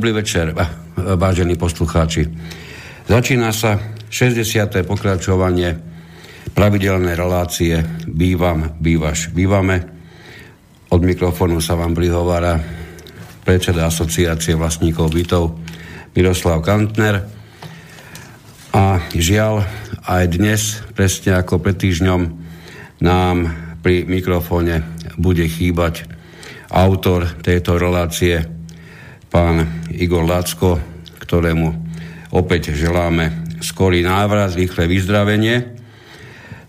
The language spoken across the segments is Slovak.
Dobrý večer, vážení poslucháči. Začína sa 60. pokračovanie pravidelnej relácie Bývam, bývaš, bývame. Od mikrofónu sa vám prihovára predseda asociácie vlastníkov bytov Miroslav Kantner. A žiaľ, aj dnes, presne ako pred týždňom, nám pri mikrofóne bude chýbať autor tejto relácie, pán Igor Lacko, ktorému opäť želáme skorý návrat, rýchle vyzdravenie.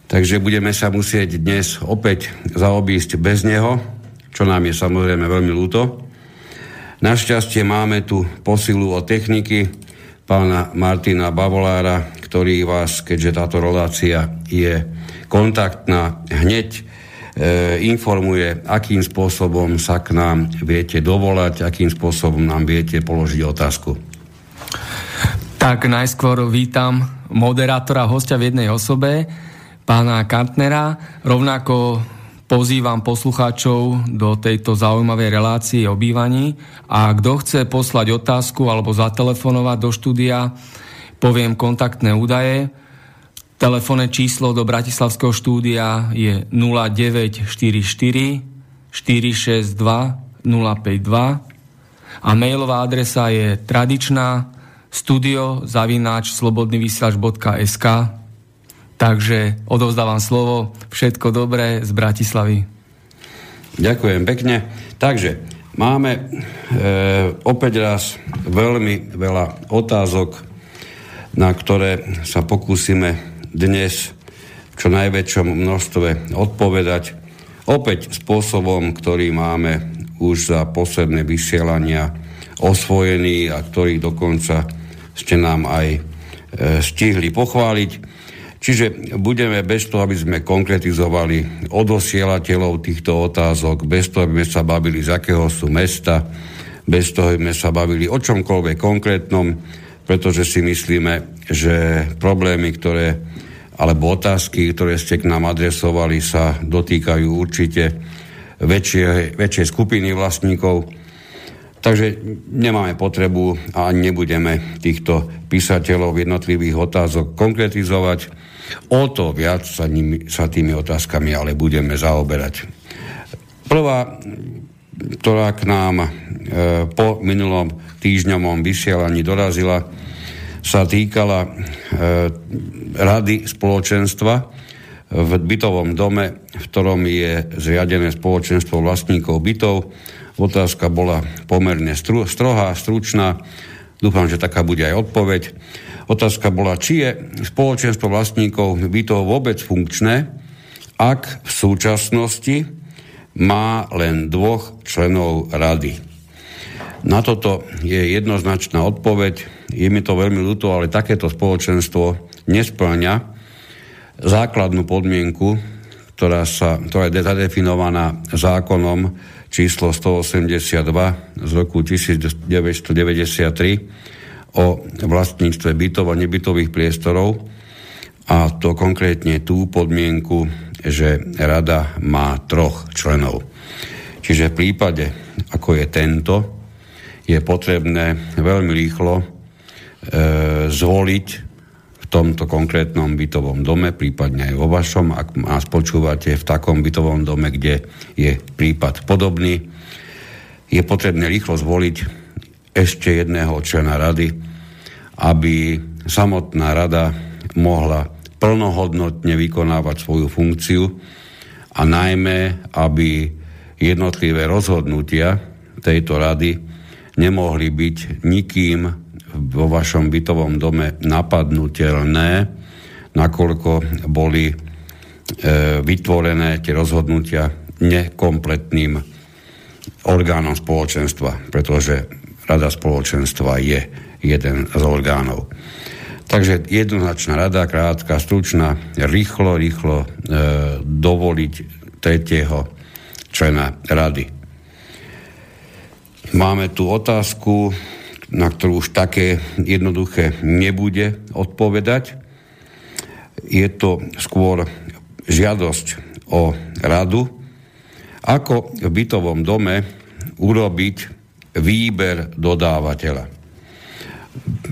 Takže budeme sa musieť dnes opäť zaobísť bez neho, čo nám je samozrejme veľmi ľúto. Našťastie máme tu posilu o techniky pána Martina Bavolára, ktorý vás, keďže táto relácia je kontaktná, hneď informuje, akým spôsobom sa k nám viete dovolať, akým spôsobom nám viete položiť otázku. Tak najskôr vítam moderátora, hostia v jednej osobe, pána Kantnera. Rovnako pozývam poslucháčov do tejto zaujímavej relácie o bývaní a kto chce poslať otázku alebo zatelefonovať do štúdia, poviem kontaktné údaje Telefónne číslo do Bratislavského štúdia je 0944 462 052 a mailová adresa je tradičná studio zavináč slobodnyvysielač.sk Takže odovzdávam slovo. Všetko dobré z Bratislavy. Ďakujem pekne. Takže máme e, opäť raz veľmi veľa otázok, na ktoré sa pokúsime dnes v čo najväčšom množstve odpovedať. Opäť spôsobom, ktorý máme už za posledné vysielania osvojený a ktorý dokonca ste nám aj e, stihli pochváliť. Čiže budeme bez toho, aby sme konkretizovali odosielateľov týchto otázok, bez toho, aby sme sa bavili, z akého sú mesta, bez toho, aby sme sa bavili o čomkoľvek konkrétnom, pretože si myslíme, že problémy, ktoré alebo otázky, ktoré ste k nám adresovali, sa dotýkajú určite väčšie, väčšej skupiny vlastníkov. Takže nemáme potrebu a nebudeme týchto písateľov jednotlivých otázok konkretizovať. O to viac sa, nimi, sa tými otázkami ale budeme zaoberať. Prvá, ktorá k nám e, po minulom týždňovom vysielaní dorazila, sa týkala e, rady spoločenstva v bytovom dome, v ktorom je zriadené spoločenstvo vlastníkov bytov. Otázka bola pomerne stru, strohá, stručná. Dúfam, že taká bude aj odpoveď. Otázka bola, či je spoločenstvo vlastníkov bytov vôbec funkčné, ak v súčasnosti má len dvoch členov rady. Na toto je jednoznačná odpoveď je mi to veľmi ľúto, ale takéto spoločenstvo nesplňa základnú podmienku, ktorá, sa, ktorá je zadefinovaná zákonom číslo 182 z roku 1993 o vlastníctve bytov a nebytových priestorov a to konkrétne tú podmienku, že rada má troch členov. Čiže v prípade, ako je tento, je potrebné veľmi rýchlo zvoliť v tomto konkrétnom bytovom dome, prípadne aj vo vašom, ak nás počúvate v takom bytovom dome, kde je prípad podobný, je potrebné rýchlo zvoliť ešte jedného člena rady, aby samotná rada mohla plnohodnotne vykonávať svoju funkciu a najmä, aby jednotlivé rozhodnutia tejto rady nemohli byť nikým vo vašom bytovom dome napadnutelné, nakoľko boli e, vytvorené tie rozhodnutia nekompletným orgánom spoločenstva, pretože Rada spoločenstva je jeden z orgánov. Takže jednoznačná rada, krátka, stručná, rýchlo, rýchlo e, dovoliť tretieho člena rady. Máme tu otázku na ktorú už také jednoduché nebude odpovedať. Je to skôr žiadosť o radu, ako v bytovom dome urobiť výber dodávateľa.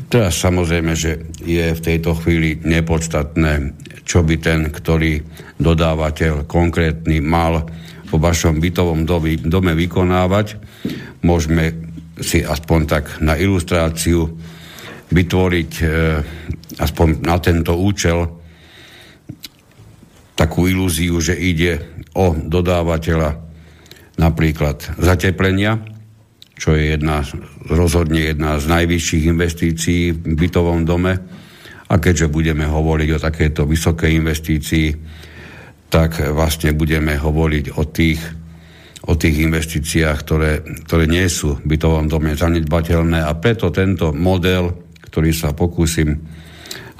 Teraz samozrejme, že je v tejto chvíli nepodstatné, čo by ten, ktorý dodávateľ konkrétny mal vo vašom bytovom dome vykonávať. Môžeme si aspoň tak na ilustráciu vytvoriť e, aspoň na tento účel takú ilúziu, že ide o dodávateľa napríklad zateplenia, čo je jedna, rozhodne jedna z najvyšších investícií v bytovom dome. A keďže budeme hovoriť o takéto vysokej investícii, tak vlastne budeme hovoriť o tých, o tých investíciách, ktoré, ktoré nie sú v bytovom dome zanedbateľné. A preto tento model, ktorý sa pokúsim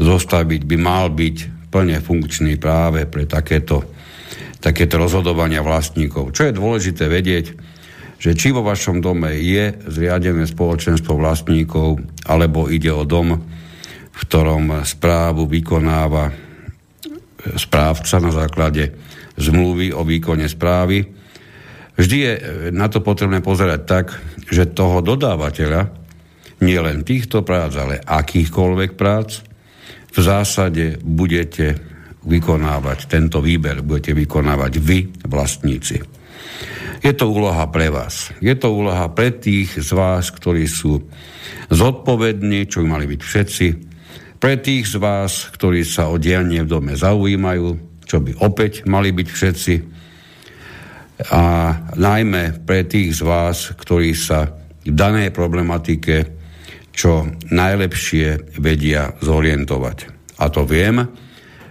zostaviť, by mal byť plne funkčný práve pre takéto, takéto rozhodovania vlastníkov. Čo je dôležité vedieť, že či vo vašom dome je zriadené spoločenstvo vlastníkov, alebo ide o dom, v ktorom správu vykonáva správca na základe zmluvy o výkone správy. Vždy je na to potrebné pozerať tak, že toho dodávateľa, nie len týchto prác, ale akýchkoľvek prác, v zásade budete vykonávať tento výber, budete vykonávať vy, vlastníci. Je to úloha pre vás. Je to úloha pre tých z vás, ktorí sú zodpovední, čo by mali byť všetci. Pre tých z vás, ktorí sa o dianie v dome zaujímajú, čo by opäť mali byť všetci. A najmä pre tých z vás, ktorí sa v danej problematike čo najlepšie vedia zorientovať. A to viem,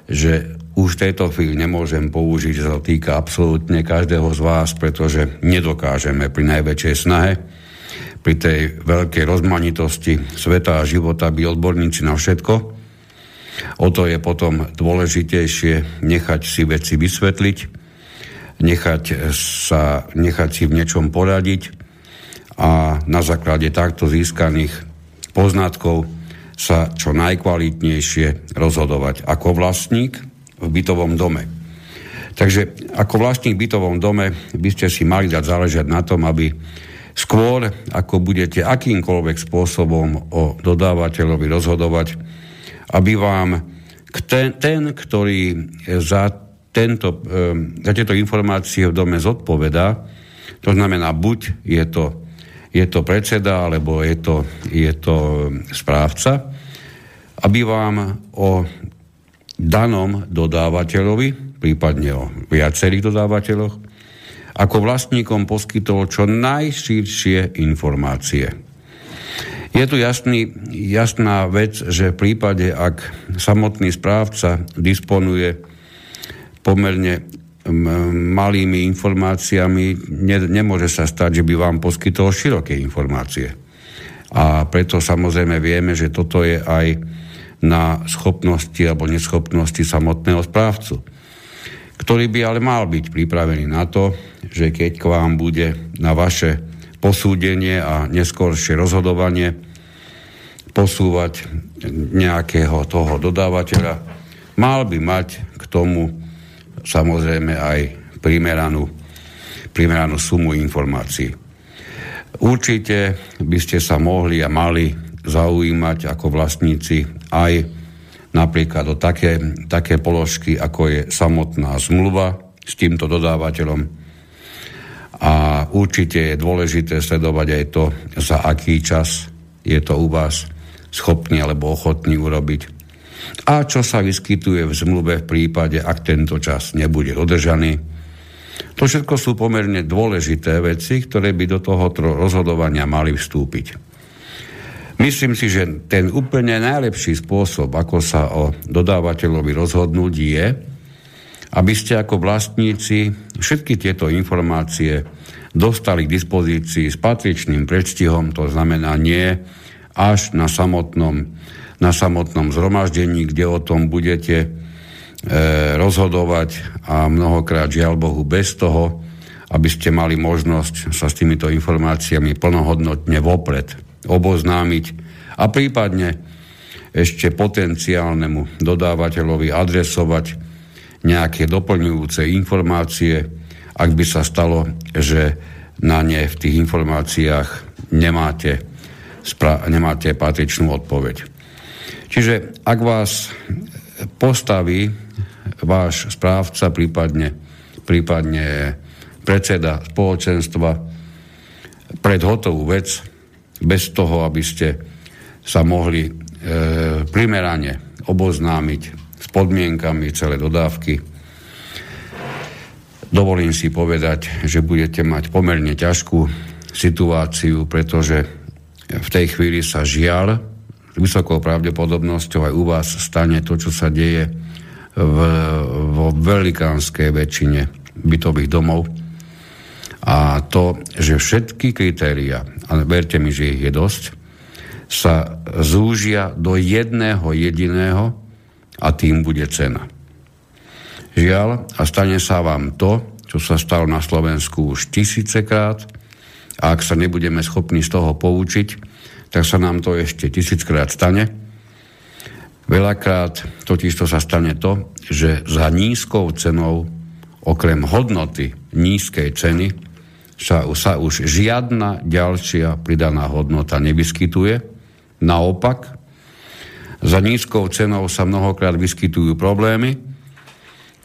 že už v tejto chvíli nemôžem použiť, že sa týka absolútne každého z vás, pretože nedokážeme pri najväčšej snahe, pri tej veľkej rozmanitosti sveta a života byť odborníci na všetko. O to je potom dôležitejšie nechať si veci vysvetliť, nechať, sa, nechať si v niečom poradiť a na základe takto získaných poznatkov sa čo najkvalitnejšie rozhodovať ako vlastník, v bytovom dome. Takže ako vlastník v bytovom dome by ste si mali dať záležať na tom, aby skôr, ako budete akýmkoľvek spôsobom o dodávateľovi rozhodovať, aby vám ten, ten ktorý za, tento, ehm, za tieto informácie v dome zodpovedá, to znamená, buď je to, je to predseda, alebo je to, je to správca, aby vám o danom dodávateľovi, prípadne o viacerých dodávateľoch, ako vlastníkom poskytol čo najširšie informácie. Je tu jasný, jasná vec, že v prípade, ak samotný správca disponuje pomerne malými informáciami, ne, nemôže sa stať, že by vám poskytol široké informácie. A preto samozrejme vieme, že toto je aj na schopnosti alebo neschopnosti samotného správcu, ktorý by ale mal byť pripravený na to, že keď k vám bude na vaše posúdenie a neskôršie rozhodovanie posúvať nejakého toho dodávateľa, mal by mať k tomu samozrejme aj primeranú, primeranú sumu informácií. Určite by ste sa mohli a mali zaujímať ako vlastníci aj napríklad o také, také položky, ako je samotná zmluva s týmto dodávateľom. A určite je dôležité sledovať aj to, za aký čas je to u vás schopný alebo ochotný urobiť. A čo sa vyskytuje v zmluve v prípade, ak tento čas nebude dodržaný. To všetko sú pomerne dôležité veci, ktoré by do tohoto rozhodovania mali vstúpiť. Myslím si, že ten úplne najlepší spôsob, ako sa o dodávateľovi rozhodnúť, je, aby ste ako vlastníci všetky tieto informácie dostali k dispozícii s patričným predstihom, to znamená nie až na samotnom, na samotnom zhromaždení, kde o tom budete e, rozhodovať a mnohokrát žiaľ Bohu bez toho, aby ste mali možnosť sa s týmito informáciami plnohodnotne vopred oboznámiť a prípadne ešte potenciálnemu dodávateľovi adresovať nejaké doplňujúce informácie, ak by sa stalo, že na ne v tých informáciách nemáte, nemáte patričnú odpoveď. Čiže ak vás postaví váš správca, prípadne, prípadne predseda spoločenstva pred hotovú vec, bez toho, aby ste sa mohli e, primerane oboznámiť s podmienkami celé dodávky. Dovolím si povedať, že budete mať pomerne ťažkú situáciu, pretože v tej chvíli sa žiaľ vysokou pravdepodobnosťou aj u vás stane to, čo sa deje v, vo velikánskej väčšine bytových domov. A to, že všetky kritéria, a verte mi, že ich je dosť, sa zúžia do jedného jediného a tým bude cena. Žiaľ, a stane sa vám to, čo sa stalo na Slovensku už tisícekrát, a ak sa nebudeme schopní z toho poučiť, tak sa nám to ešte tisíckrát stane. Veľakrát totiž to sa stane to, že za nízkou cenou, okrem hodnoty nízkej ceny, sa, sa už žiadna ďalšia pridaná hodnota nevyskytuje. Naopak, za nízkou cenou sa mnohokrát vyskytujú problémy,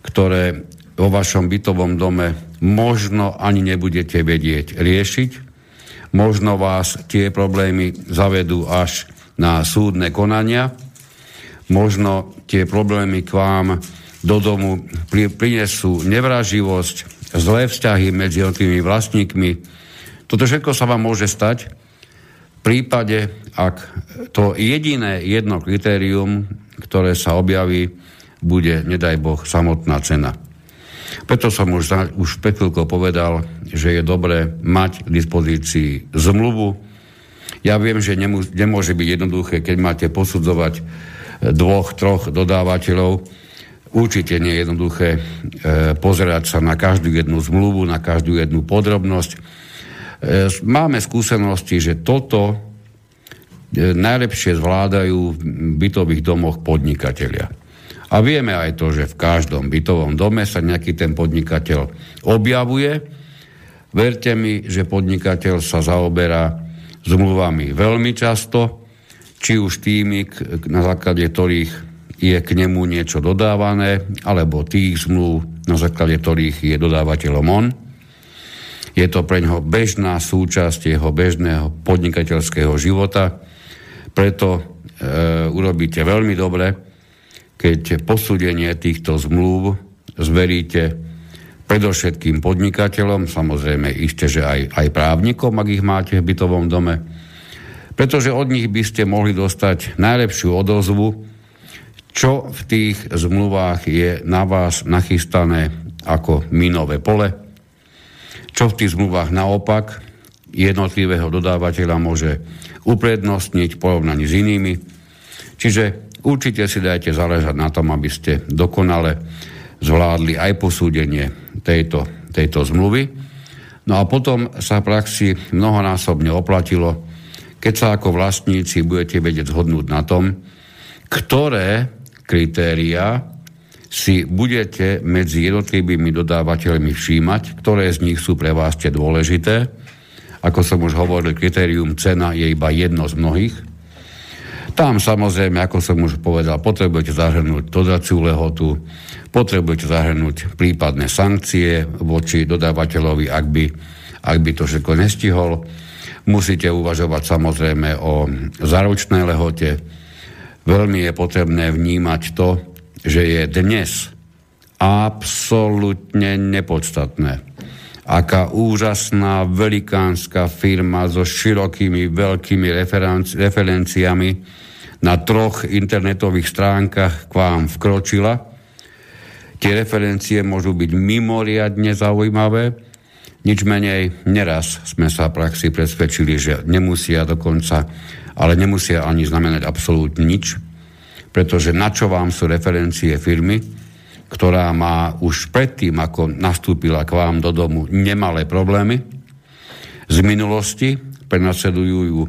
ktoré vo vašom bytovom dome možno ani nebudete vedieť riešiť, možno vás tie problémy zavedú až na súdne konania, možno tie problémy k vám do domu prinesú nevraživosť, zlé vzťahy medzi jednotlivými vlastníkmi. Toto všetko sa vám môže stať v prípade, ak to jediné jedno kritérium, ktoré sa objaví, bude, nedaj Boh, samotná cena. Preto som už, už pred povedal, že je dobré mať k dispozícii zmluvu. Ja viem, že nemú, nemôže byť jednoduché, keď máte posudzovať eh, dvoch, troch dodávateľov. Určite nie je jednoduché e, pozerať sa na každú jednu zmluvu, na každú jednu podrobnosť. E, máme skúsenosti, že toto e, najlepšie zvládajú v bytových domoch podnikatelia. A vieme aj to, že v každom bytovom dome sa nejaký ten podnikateľ objavuje. Verte mi, že podnikateľ sa zaoberá zmluvami veľmi často, či už tými, na základe ktorých je k nemu niečo dodávané, alebo tých zmluv, na základe ktorých je dodávateľom on. Je to pre neho bežná súčasť jeho bežného podnikateľského života, preto e, urobíte veľmi dobre, keď posúdenie týchto zmluv zveríte predovšetkým podnikateľom, samozrejme isté, že aj, aj právnikom, ak ich máte v bytovom dome, pretože od nich by ste mohli dostať najlepšiu odozvu, čo v tých zmluvách je na vás nachystané ako minové pole, čo v tých zmluvách naopak jednotlivého dodávateľa môže uprednostniť v porovnaní s inými. Čiže Určite si dajte záležať na tom, aby ste dokonale zvládli aj posúdenie tejto, tejto zmluvy. No a potom sa v praxi mnohonásobne oplatilo, keď sa ako vlastníci budete vedieť zhodnúť na tom, ktoré kritéria si budete medzi jednotlivými dodávateľmi všímať, ktoré z nich sú pre vás tie dôležité. Ako som už hovoril, kritérium cena je iba jedno z mnohých. Tam samozrejme, ako som už povedal, potrebujete zahrnúť dodaciu lehotu, potrebujete zahrnúť prípadné sankcie voči dodávateľovi, ak by, ak by to všetko nestihol. Musíte uvažovať samozrejme o záručnej lehote. Veľmi je potrebné vnímať to, že je dnes absolútne nepodstatné, aká úžasná velikánska firma so širokými veľkými referenciami na troch internetových stránkach k vám vkročila. Tie referencie môžu byť mimoriadne zaujímavé, nič menej, neraz sme sa v praxi presvedčili, že nemusia dokonca, ale nemusia ani znamenať absolútne nič, pretože na čo vám sú referencie firmy, ktorá má už predtým, ako nastúpila k vám do domu, nemalé problémy z minulosti, prenasledujú ju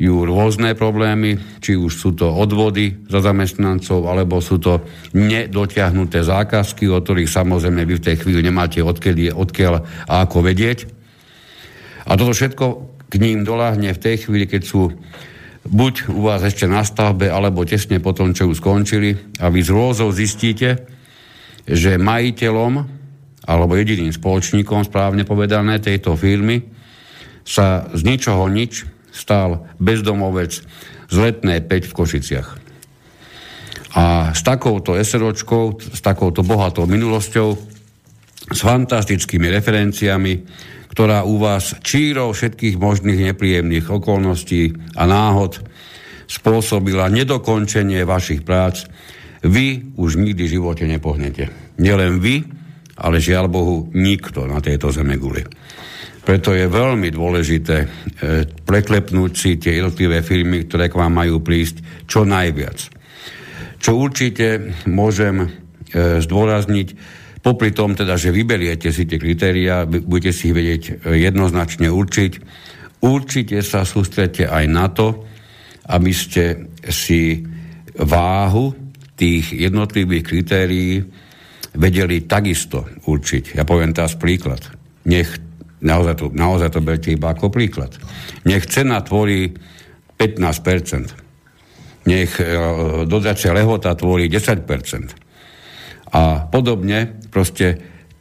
ju rôzne problémy, či už sú to odvody za zamestnancov, alebo sú to nedotiahnuté zákazky, o ktorých samozrejme vy v tej chvíli nemáte odkiaľ, odkiaľ a ako vedieť. A toto všetko k ním doláhne v tej chvíli, keď sú buď u vás ešte na stavbe, alebo tesne po tom, čo už skončili a vy z rôzov zistíte, že majiteľom alebo jediným spoločníkom, správne povedané, tejto firmy sa z ničoho nič stal bezdomovec z letnej 5 v Košiciach. A s takouto SROčkou, s takouto bohatou minulosťou, s fantastickými referenciami, ktorá u vás čírov všetkých možných nepríjemných okolností a náhod spôsobila nedokončenie vašich prác, vy už nikdy v živote nepohnete. Nielen vy, ale žiaľ Bohu nikto na tejto zeme guli. Preto je veľmi dôležité e, preklepnúť si tie jednotlivé firmy, ktoré k vám majú prísť čo najviac. Čo určite môžem e, zdôrazniť, Popri tom teda, že vyberiete si tie kritéria, budete si ich vedieť e, jednoznačne určiť. Určite sa sústredte aj na to, aby ste si váhu tých jednotlivých kritérií vedeli takisto určiť. Ja poviem teraz príklad. Nech naozaj to, naozaj to berte iba ako príklad. Nech cena tvorí 15%. Nech e, dodacia lehota tvorí 10% a podobne. Proste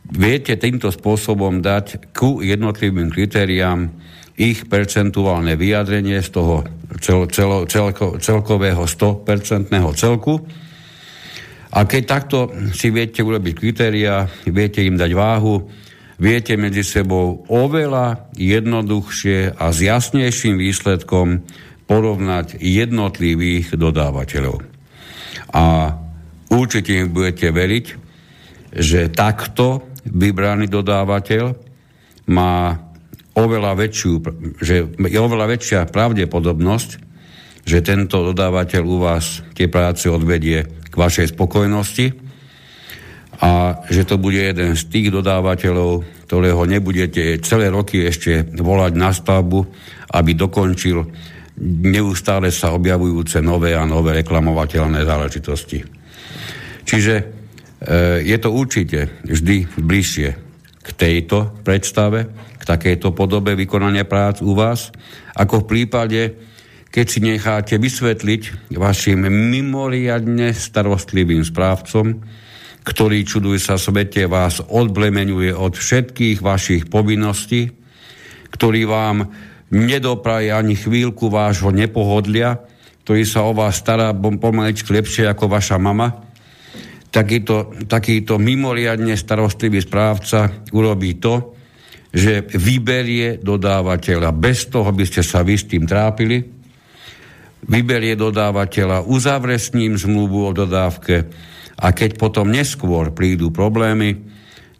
viete týmto spôsobom dať ku jednotlivým kritériám ich percentuálne vyjadrenie z toho cel, cel, celko, celkového 100% celku. A keď takto si viete urobiť kritéria, viete im dať váhu, viete medzi sebou oveľa jednoduchšie a s jasnejším výsledkom porovnať jednotlivých dodávateľov. A Určite im budete veriť, že takto vybraný dodávateľ má oveľa väčšiu, že je oveľa väčšia pravdepodobnosť, že tento dodávateľ u vás tie práce odvedie k vašej spokojnosti a že to bude jeden z tých dodávateľov, ktorého nebudete celé roky ešte volať na stavbu, aby dokončil neustále sa objavujúce nové a nové reklamovateľné záležitosti. Čiže e, je to určite vždy bližšie k tejto predstave, k takejto podobe vykonania prác u vás, ako v prípade, keď si necháte vysvetliť vašim mimoriadne starostlivým správcom, ktorý, čuduj sa svete, vás odblemenuje od všetkých vašich povinností, ktorý vám nedopraje ani chvíľku vášho nepohodlia, ktorý sa o vás stará pomaličky lepšie ako vaša mama, takýto, takýto mimoriadne starostlivý správca urobí to, že vyberie dodávateľa. Bez toho, by ste sa vy s tým trápili, vyberie dodávateľa, uzavre s ním zmluvu o dodávke a keď potom neskôr prídu problémy,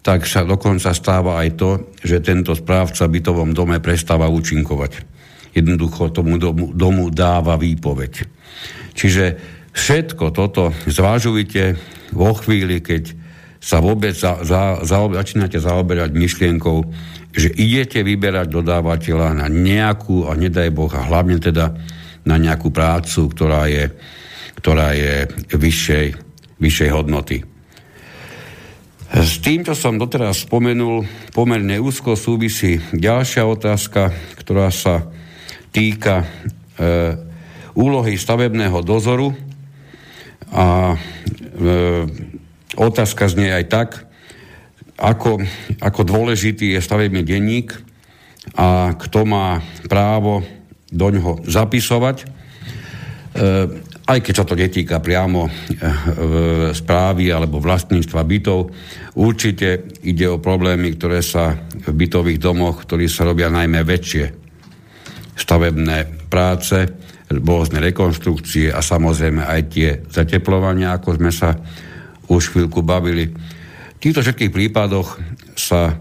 tak sa dokonca stáva aj to, že tento správca v bytovom dome prestáva účinkovať. Jednoducho tomu domu, domu dáva výpoveď. Čiže všetko toto zvážujte, vo chvíli, keď sa vôbec za, za, za, začínate zaoberať myšlienkou, že idete vyberať dodávateľa na nejakú, a nedaj Boh, a hlavne teda na nejakú prácu, ktorá je, ktorá je vyššej, vyššej hodnoty. S tým, čo som doteraz spomenul, pomerne úzko súvisí ďalšia otázka, ktorá sa týka e, úlohy stavebného dozoru a E, otázka znie aj tak, ako, ako dôležitý je stavebný denník a kto má právo do ňoho zapisovať. E, aj keď sa to netýka priamo e, správy alebo vlastníctva bytov, určite ide o problémy, ktoré sa v bytových domoch, ktorí sa robia najmä väčšie stavebné práce, rôzne rekonstrukcie a samozrejme aj tie zateplovania, ako sme sa už chvíľku bavili. V týchto všetkých prípadoch sa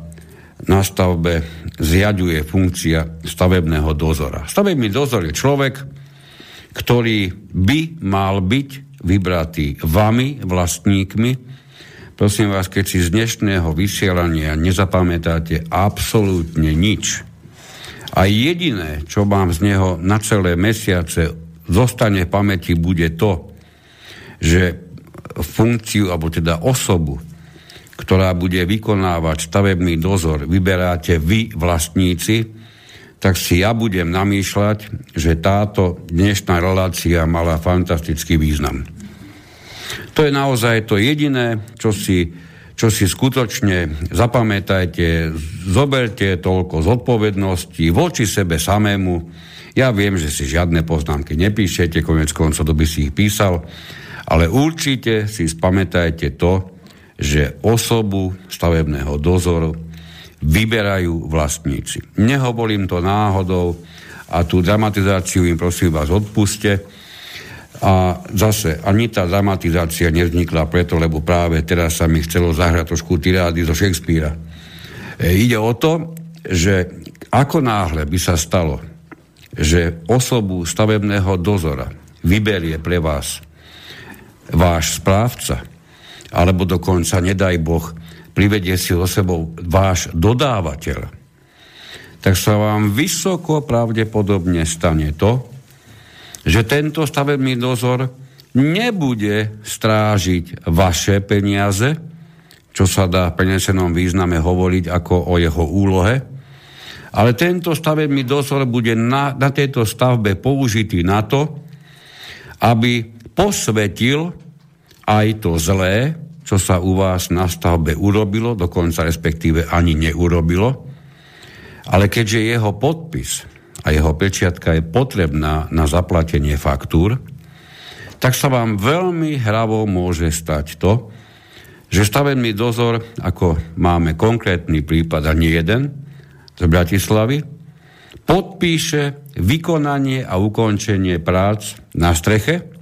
na stavbe zjaďuje funkcia stavebného dozora. Stavebný dozor je človek, ktorý by mal byť vybratý vami, vlastníkmi. Prosím vás, keď si z dnešného vysielania nezapamätáte absolútne nič, a jediné, čo vám z neho na celé mesiace zostane v pamäti, bude to, že funkciu, alebo teda osobu, ktorá bude vykonávať stavebný dozor, vyberáte vy, vlastníci, tak si ja budem namýšľať, že táto dnešná relácia mala fantastický význam. To je naozaj to jediné, čo si, čo si skutočne zapamätajte, zoberte toľko zodpovednosti voči sebe samému. Ja viem, že si žiadne poznámky nepíšete, konec koncov by si ich písal, ale určite si spamätajte to, že osobu stavebného dozoru vyberajú vlastníci. Nehovorím to náhodou a tú dramatizáciu im prosím vás odpuste. A zase, ani tá dramatizácia nevznikla preto, lebo práve teraz sa mi chcelo zahrať trošku tirády zo Shakespearea. E, ide o to, že ako náhle by sa stalo, že osobu stavebného dozora vyberie pre vás váš správca, alebo dokonca, nedaj Boh, privedie si o sebou váš dodávateľ, tak sa vám vysoko pravdepodobne stane to, že tento stavebný dozor nebude strážiť vaše peniaze, čo sa dá v prenesenom význame hovoriť ako o jeho úlohe, ale tento stavebný dozor bude na, na tejto stavbe použitý na to, aby posvetil aj to zlé, čo sa u vás na stavbe urobilo, dokonca respektíve ani neurobilo, ale keďže jeho podpis a jeho pečiatka je potrebná na zaplatenie faktúr, tak sa vám veľmi hravo môže stať to, že stavebný dozor, ako máme konkrétny prípad a nie jeden z Bratislavy, podpíše vykonanie a ukončenie prác na streche,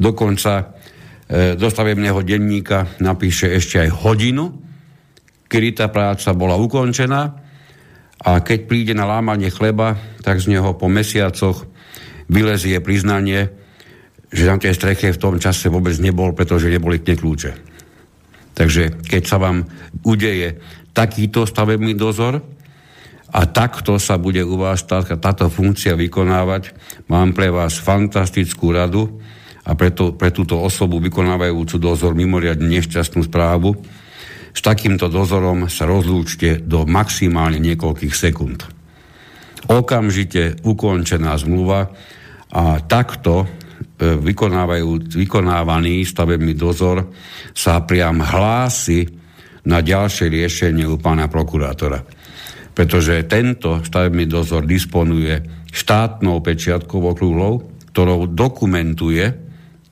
dokonca do stavebného denníka napíše ešte aj hodinu, kedy tá práca bola ukončená a keď príde na lámanie chleba, tak z neho po mesiacoch vylezie priznanie, že na tej streche v tom čase vôbec nebol, pretože neboli k kľúče. Takže keď sa vám udeje takýto stavebný dozor a takto sa bude u vás tá, táto funkcia vykonávať, mám pre vás fantastickú radu, a preto, pre túto osobu vykonávajúcu dozor mimoriadne nešťastnú správu, s takýmto dozorom sa rozlúčte do maximálne niekoľkých sekúnd. Okamžite ukončená zmluva a takto e, vykonávaný stavebný dozor sa priam hlási na ďalšie riešenie u pána prokurátora. Pretože tento stavebný dozor disponuje štátnou pečiatkou okrúhlou, ktorou dokumentuje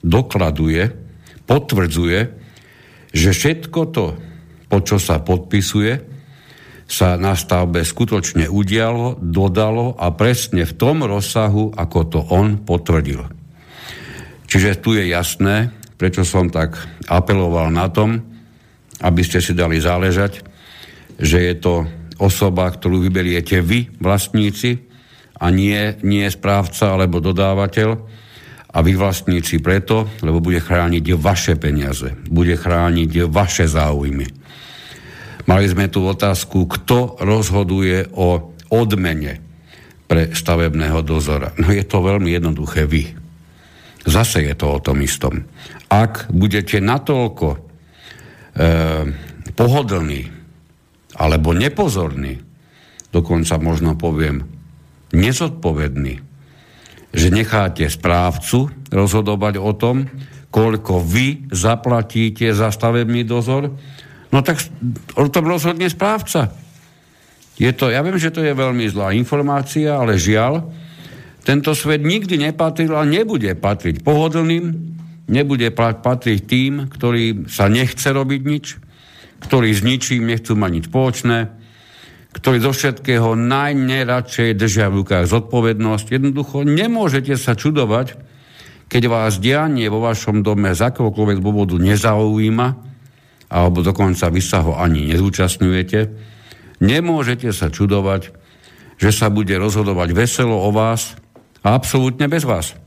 dokladuje, potvrdzuje, že všetko to, po čo sa podpisuje, sa na stavbe skutočne udialo, dodalo a presne v tom rozsahu, ako to on potvrdil. Čiže tu je jasné, prečo som tak apeloval na tom, aby ste si dali záležať, že je to osoba, ktorú vyberiete vy, vlastníci, a nie, nie správca alebo dodávateľ, a vyvlastníci preto, lebo bude chrániť vaše peniaze, bude chrániť vaše záujmy. Mali sme tu otázku, kto rozhoduje o odmene pre stavebného dozora. No je to veľmi jednoduché vy. Zase je to o tom istom. Ak budete natoľko e, pohodlní alebo nepozorní, dokonca možno poviem nezodpovední, že necháte správcu rozhodovať o tom, koľko vy zaplatíte za stavebný dozor, no tak o tom rozhodne správca. Je to, ja viem, že to je veľmi zlá informácia, ale žiaľ, tento svet nikdy nepatril a nebude patriť pohodlným, nebude patriť tým, ktorí sa nechce robiť nič, ktorí s ničím nechcú mať nič spoločné, ktorí zo všetkého najneradšej držia v rukách zodpovednosť. Jednoducho nemôžete sa čudovať, keď vás dianie vo vašom dome z akéhokoľvek dôvodu nezaujíma, alebo dokonca vy sa ho ani nezúčastňujete, nemôžete sa čudovať, že sa bude rozhodovať veselo o vás a absolútne bez vás.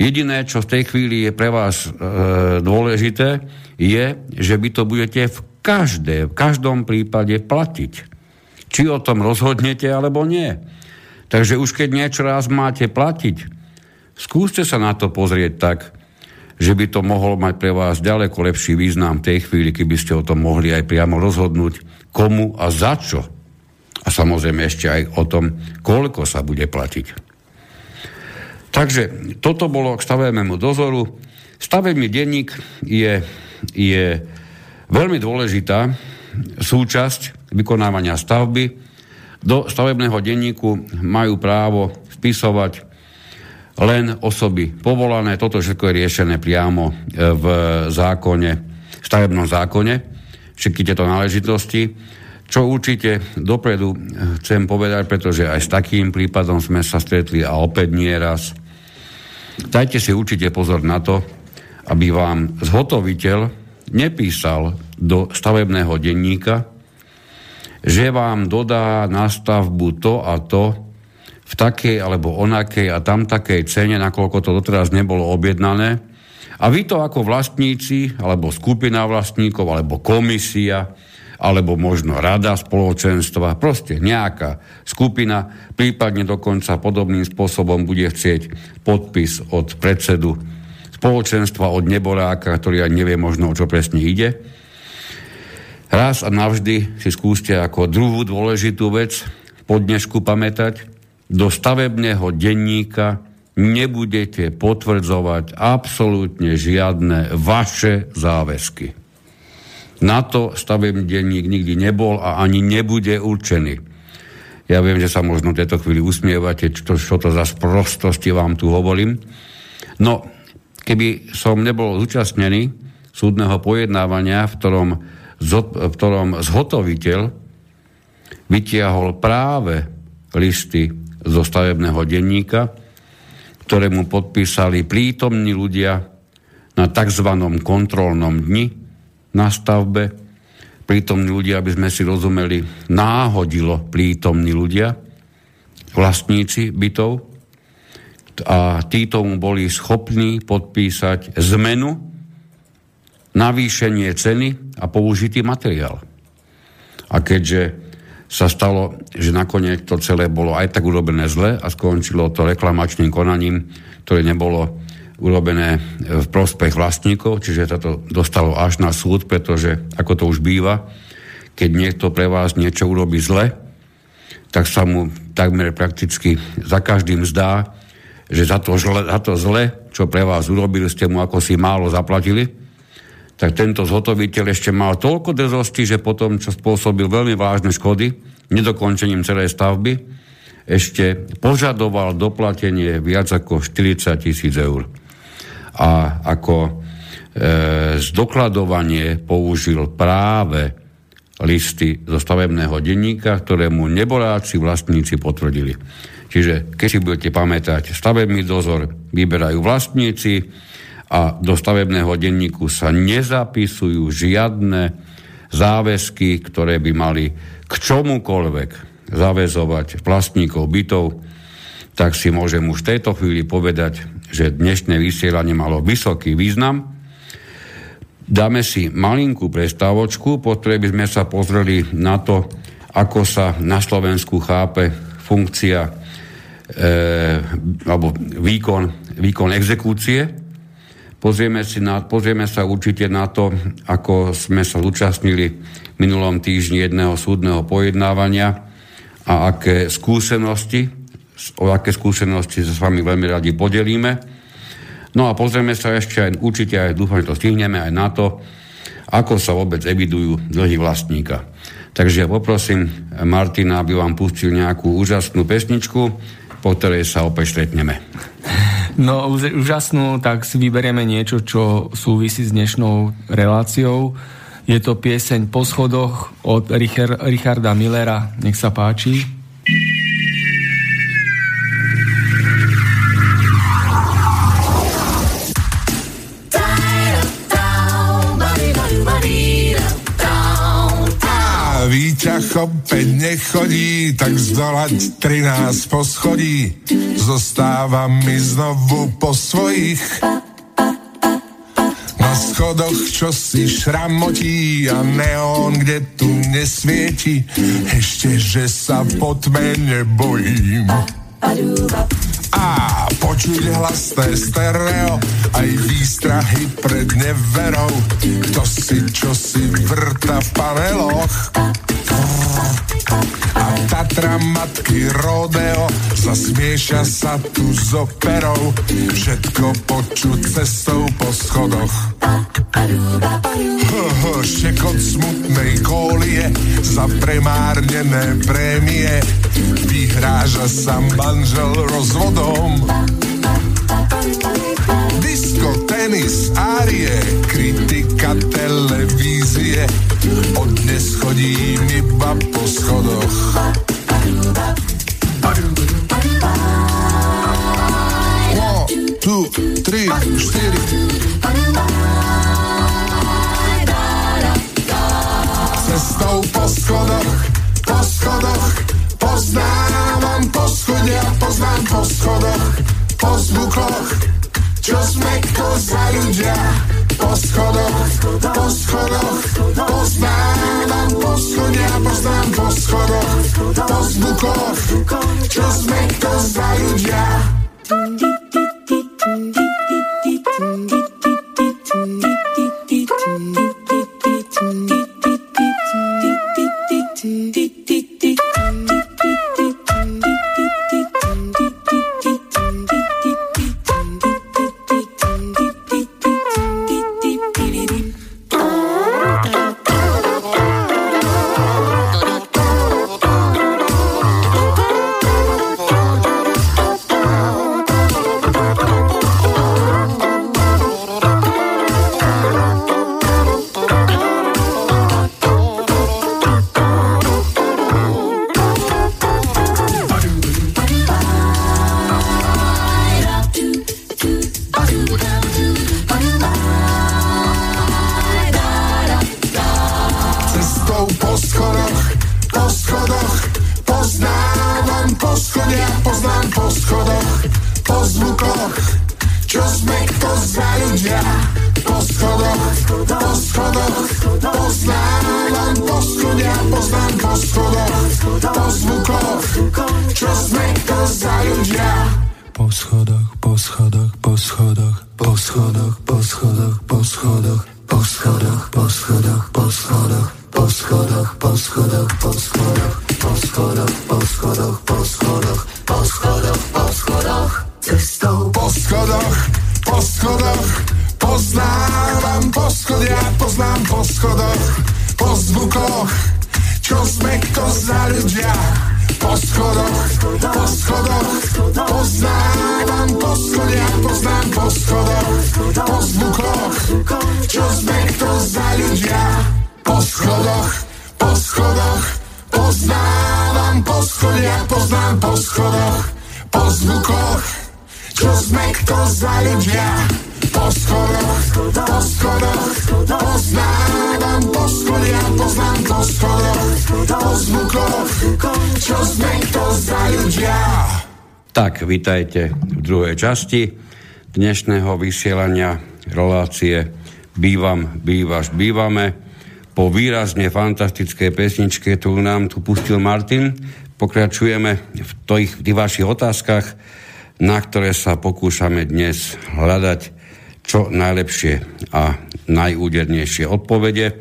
Jediné, čo v tej chvíli je pre vás e, dôležité, je, že vy to budete v, každé, v každom prípade platiť či o tom rozhodnete alebo nie. Takže už keď niečo raz máte platiť, skúste sa na to pozrieť tak, že by to mohol mať pre vás ďaleko lepší význam v tej chvíli, keby ste o tom mohli aj priamo rozhodnúť, komu a za čo A samozrejme ešte aj o tom, koľko sa bude platiť. Takže toto bolo k stavebnému dozoru. Stavebný denník je, je veľmi dôležitá súčasť vykonávania stavby. Do stavebného denníku majú právo vpisovať len osoby povolané. Toto všetko je riešené priamo e, v zákone, v stavebnom zákone, všetky tieto náležitosti. Čo určite dopredu chcem povedať, pretože aj s takým prípadom sme sa stretli a opäť nie raz. Dajte si určite pozor na to, aby vám zhotoviteľ nepísal do stavebného denníka, že vám dodá na stavbu to a to v takej alebo onakej a tam takej cene, nakoľko to doteraz nebolo objednané. A vy to ako vlastníci, alebo skupina vlastníkov, alebo komisia, alebo možno rada spoločenstva, proste nejaká skupina, prípadne dokonca podobným spôsobom bude chcieť podpis od predsedu spoločenstva, od neboráka, ktorý aj nevie možno, o čo presne ide. Raz a navždy si skúste ako druhú dôležitú vec po dnešku pamätať, do stavebného denníka nebudete potvrdzovať absolútne žiadne vaše záväzky. Na to stavebný denník nikdy nebol a ani nebude určený. Ja viem, že sa možno v tejto chvíli usmievate, čo, čo to za sprostosti vám tu hovorím. No, keby som nebol zúčastnený súdneho pojednávania, v ktorom, v ktorom zhotoviteľ vytiahol práve listy zo stavebného denníka, ktoré mu podpísali prítomní ľudia na tzv. kontrolnom dni, na stavbe, prítomní ľudia, aby sme si rozumeli, náhodilo prítomní ľudia, vlastníci bytov, a títo mu boli schopní podpísať zmenu, navýšenie ceny a použitý materiál. A keďže sa stalo, že nakoniec to celé bolo aj tak urobené zle a skončilo to reklamačným konaním, ktoré nebolo urobené v prospech vlastníkov, čiže sa to dostalo až na súd, pretože, ako to už býva, keď niekto pre vás niečo urobí zle, tak sa mu takmer prakticky za každým zdá, že za to, zle, za to zle, čo pre vás urobili, ste mu ako si málo zaplatili, tak tento zhotoviteľ ešte mal toľko drzosti, že potom, čo spôsobil veľmi vážne škody nedokončením celej stavby, ešte požadoval doplatenie viac ako 40 tisíc eur a ako e, zdokladovanie použil práve listy zo stavebného denníka, ktoré mu neboráci vlastníci potvrdili. Čiže keď si budete pamätať, stavebný dozor vyberajú vlastníci a do stavebného denníku sa nezapisujú žiadne záväzky, ktoré by mali k čomukoľvek zavezovať vlastníkov bytov, tak si môžem už v tejto chvíli povedať, že dnešné vysielanie malo vysoký význam. Dáme si malinkú prestávočku, po ktorej by sme sa pozreli na to, ako sa na Slovensku chápe funkcia e, alebo výkon, výkon exekúcie. Pozrieme, si na, pozrieme sa určite na to, ako sme sa zúčastnili minulom týždni jedného súdneho pojednávania a aké skúsenosti o aké skúsenosti sa s vami veľmi radi podelíme. No a pozrieme sa ešte aj, určite aj, dúfam, že to stihneme aj na to, ako sa vôbec evidujú dlhy vlastníka. Takže ja poprosím Martina, aby vám pustil nejakú úžasnú pesničku, po ktorej sa opäť stretneme. No úžasnú, tak si vyberieme niečo, čo súvisí s dnešnou reláciou. Je to pieseň Po schodoch od Richarda Millera. Nech sa páči. Výťah opäť nechodí, tak zdolať 13 poschodí. Zostáva mi znovu po svojich na schodoch, čo si šramotí a neón, kde tu nesvieti. Ešte, že sa po tme nebojím. A počuť hlasné stereo, aj výstrahy pred neverou. Kto si čo si vrta v paneloch. A Tatra matky rodeo Zasmieša sa tu z operou. Všetko počuť cestou po schodoch. Štekot smutnej kólie Za premárnené prémie. Vyhráža sa manžel rozvodom tenis, árie, kritika televízie. Od dnes chodím iba po schodoch. One, two, three, 4 ľudia Po schodoch, po schodoch Poznávam poschodia, poznám po schodoch Po zvukoch, čo sme kto za ľudia Tak, vítajte v druhej časti dnešného vysielania relácie Bývam, bývaš, bývame. Po výrazne fantastickej pesničke, ktorú nám tu pustil Martin, pokračujeme v tých, vašich otázkach, na ktoré sa pokúšame dnes hľadať čo najlepšie a najúdernejšie odpovede.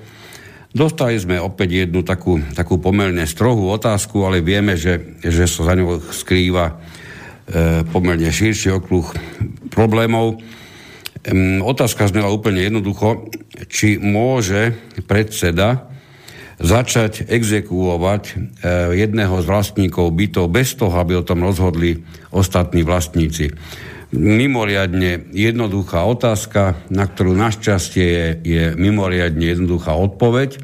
Dostali sme opäť jednu takú, takú pomerne strohú otázku, ale vieme, že, že sa za ňou skrýva pomerne širší okruh problémov. E, otázka znela úplne jednoducho, či môže predseda začať exekuovať e, jedného z vlastníkov bytov bez toho, aby o tom rozhodli ostatní vlastníci. Mimoriadne jednoduchá otázka, na ktorú našťastie je, je mimoriadne jednoduchá odpoveď.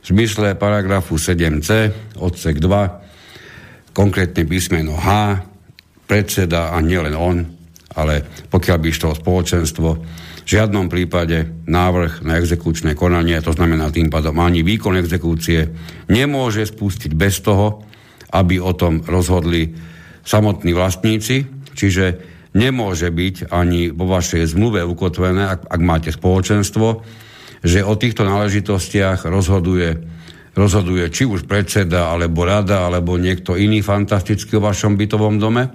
V zmysle paragrafu 7c, odsek 2, konkrétne písmeno H, predseda a nielen on, ale pokiaľ by išlo spoločenstvo, v žiadnom prípade návrh na exekučné konanie, to znamená tým pádom ani výkon exekúcie, nemôže spustiť bez toho, aby o tom rozhodli samotní vlastníci, čiže nemôže byť ani vo vašej zmluve ukotvené, ak, ak máte spoločenstvo, že o týchto náležitostiach rozhoduje, rozhoduje či už predseda, alebo rada, alebo niekto iný fantastický o vašom bytovom dome,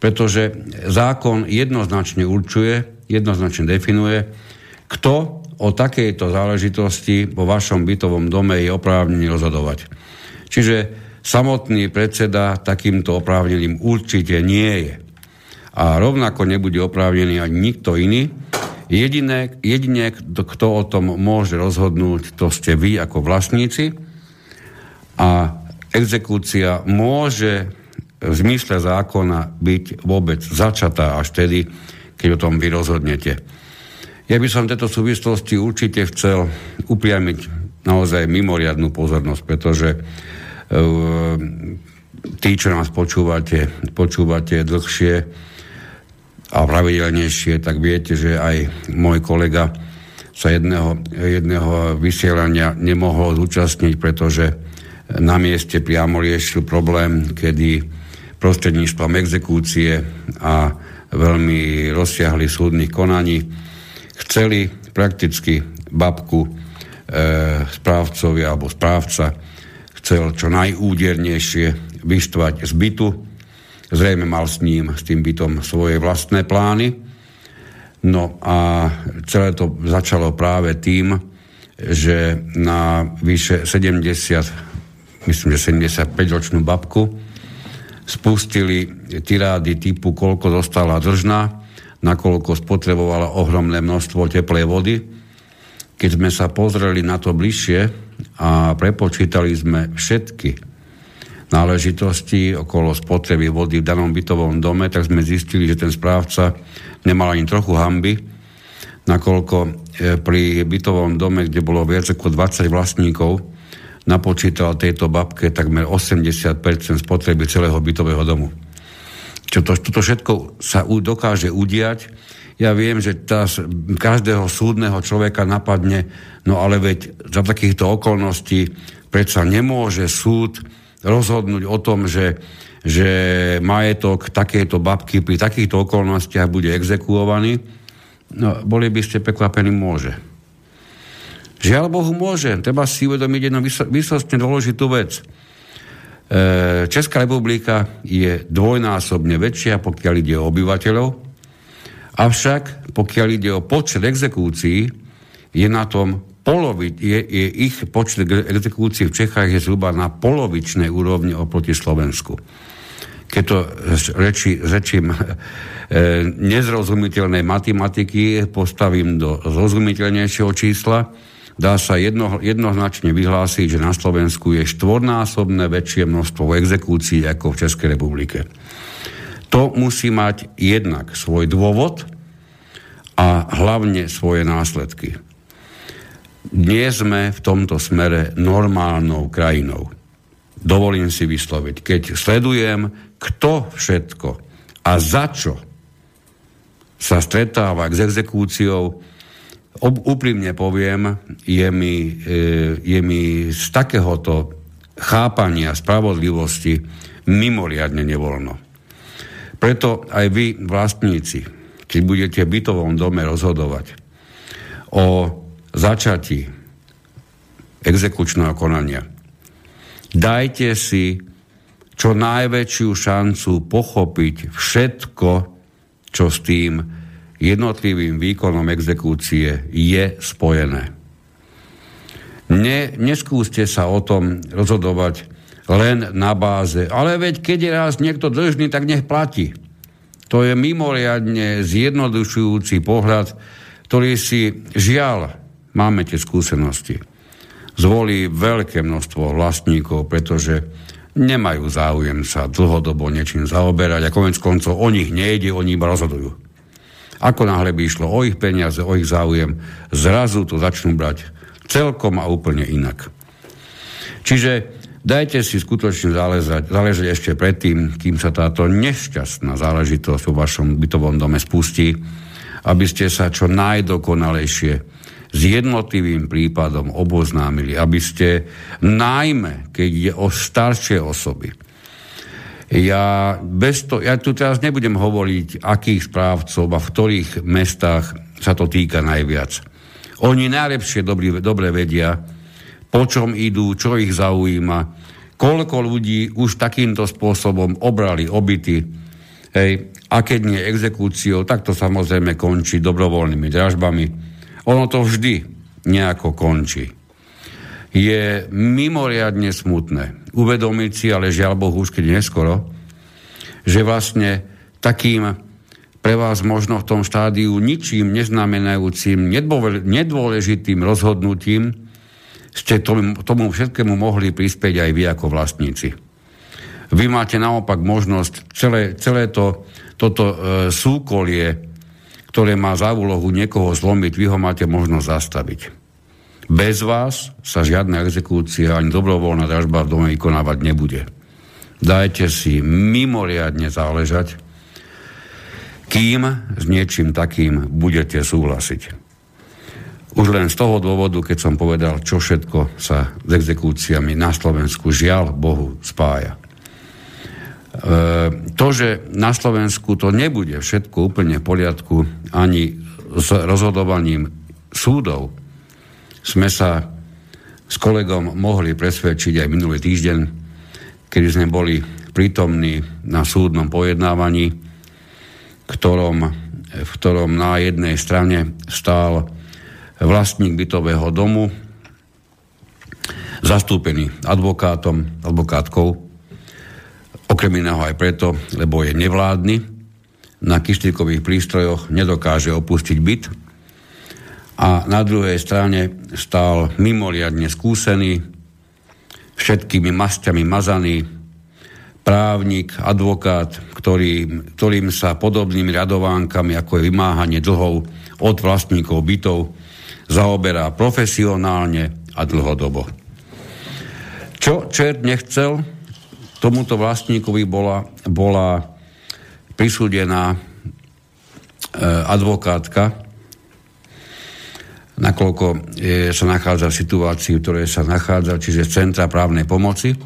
pretože zákon jednoznačne určuje, jednoznačne definuje, kto o takejto záležitosti vo vašom bytovom dome je oprávnený rozhodovať. Čiže samotný predseda takýmto oprávneným určite nie je. A rovnako nebude oprávnený ani nikto iný. Jediné, jedine, kto o tom môže rozhodnúť, to ste vy ako vlastníci. A exekúcia môže v zmysle zákona byť vôbec začatá až tedy, keď o tom vy rozhodnete. Ja by som v tejto súvislosti určite chcel upriamiť naozaj mimoriadnú pozornosť, pretože tí, čo nás počúvate, počúvate dlhšie a pravidelnejšie, tak viete, že aj môj kolega sa jedného, jedného vysielania nemohol zúčastniť, pretože na mieste priamo riešil problém, kedy prostredníctvom exekúcie a veľmi rozsiahli súdnych konaní chceli prakticky babku e, správcovi alebo správca chcel čo najúdernejšie vyštvať z bytu. Zrejme mal s ním, s tým bytom svoje vlastné plány. No a celé to začalo práve tým, že na vyše 70, myslím, že 75-ročnú babku spustili tirády typu, koľko dostala držná, nakoľko spotrebovala ohromné množstvo teplej vody. Keď sme sa pozreli na to bližšie, a prepočítali sme všetky náležitosti okolo spotreby vody v danom bytovom dome, tak sme zistili, že ten správca nemal ani trochu hamby, nakoľko e, pri bytovom dome, kde bolo viac ako 20 vlastníkov, napočítal tejto babke takmer 80% spotreby celého bytového domu. Čo to, toto všetko sa dokáže udiať, ja viem, že tá, každého súdneho človeka napadne, no ale veď za takýchto okolností predsa nemôže súd rozhodnúť o tom, že, že majetok takejto babky pri takýchto okolnostiach bude exekuovaný. No, boli by ste prekvapení, môže. Žiaľ Bohu môže. Treba si uvedomiť jednu vysostne dôležitú vec. E, Česká republika je dvojnásobne väčšia, pokiaľ ide o obyvateľov, Avšak, pokiaľ ide o počet exekúcií, je na tom polovi, je, je ich počet exekúcií v Čechách je zhruba na polovičnej úrovni oproti Slovensku. Keď to reči, rečím e, nezrozumiteľnej matematiky postavím do zrozumiteľnejšieho čísla, dá sa jedno, jednoznačne vyhlásiť, že na Slovensku je štvornásobné väčšie množstvo exekúcií ako v Českej republike. To musí mať jednak svoj dôvod a hlavne svoje následky. Nie sme v tomto smere normálnou krajinou. Dovolím si vysloviť, keď sledujem, kto všetko a za čo sa stretáva s exekúciou, ob, úprimne poviem, je mi, e, je mi z takéhoto chápania spravodlivosti mimoriadne nevoľno. Preto aj vy, vlastníci, keď budete v bytovom dome rozhodovať o začatí exekučného konania, dajte si čo najväčšiu šancu pochopiť všetko, čo s tým jednotlivým výkonom exekúcie je spojené. Ne, neskúste sa o tom rozhodovať len na báze. Ale veď keď je raz niekto dlžný, tak nech platí. To je mimoriadne zjednodušujúci pohľad, ktorý si žiaľ, máme tie skúsenosti, zvolí veľké množstvo vlastníkov, pretože nemajú záujem sa dlhodobo niečím zaoberať a konec koncov o nich nejde, oni iba rozhodujú. Ako náhle by išlo o ich peniaze, o ich záujem, zrazu to začnú brať celkom a úplne inak. Čiže Dajte si skutočne záležať, záležať ešte predtým, kým sa táto nešťastná záležitosť vo vašom bytovom dome spustí, aby ste sa čo najdokonalejšie s jednotlivým prípadom oboznámili, aby ste najmä, keď je o staršie osoby, ja, bez to, ja tu teraz nebudem hovoriť, akých správcov a v ktorých mestách sa to týka najviac. Oni najlepšie dobrý, dobre vedia, po čom idú, čo ich zaujíma, koľko ľudí už takýmto spôsobom obrali obyty, hej, a keď nie exekúciou, tak to samozrejme končí dobrovoľnými dražbami. Ono to vždy nejako končí. Je mimoriadne smutné. Uvedomiť si, ale žiaľ Bohu už keď neskoro, že vlastne takým pre vás možno v tom štádiu ničím neznamenajúcim, nedôležitým rozhodnutím ste tomu, všetkému mohli prispieť aj vy ako vlastníci. Vy máte naopak možnosť celé, celé to, toto e, súkolie, ktoré má za úlohu niekoho zlomiť, vy ho máte možnosť zastaviť. Bez vás sa žiadna exekúcia ani dobrovoľná dražba v dome vykonávať nebude. Dajte si mimoriadne záležať, kým s niečím takým budete súhlasiť. Už len z toho dôvodu, keď som povedal, čo všetko sa s exekúciami na Slovensku žiaľ Bohu spája. E, to, že na Slovensku to nebude všetko úplne v poriadku ani s rozhodovaním súdov, sme sa s kolegom mohli presvedčiť aj minulý týždeň, kedy sme boli prítomní na súdnom pojednávaní, ktorom, v ktorom na jednej strane stál vlastník bytového domu, zastúpený advokátom, advokátkou, Okrem iného aj preto, lebo je nevládny, na kyštíkových prístrojoch nedokáže opustiť byt a na druhej strane stál mimoriadne skúsený, všetkými masťami mazaný právnik, advokát, ktorý, ktorým sa podobnými radovánkami, ako je vymáhanie dlhov od vlastníkov bytov, zaoberá profesionálne a dlhodobo. Čo čert nechcel, tomuto vlastníkovi bola, bola prisúdená e, advokátka, nakoľko je, sa nachádza v situácii, v ktorej sa nachádza, čiže Centra právnej pomoci,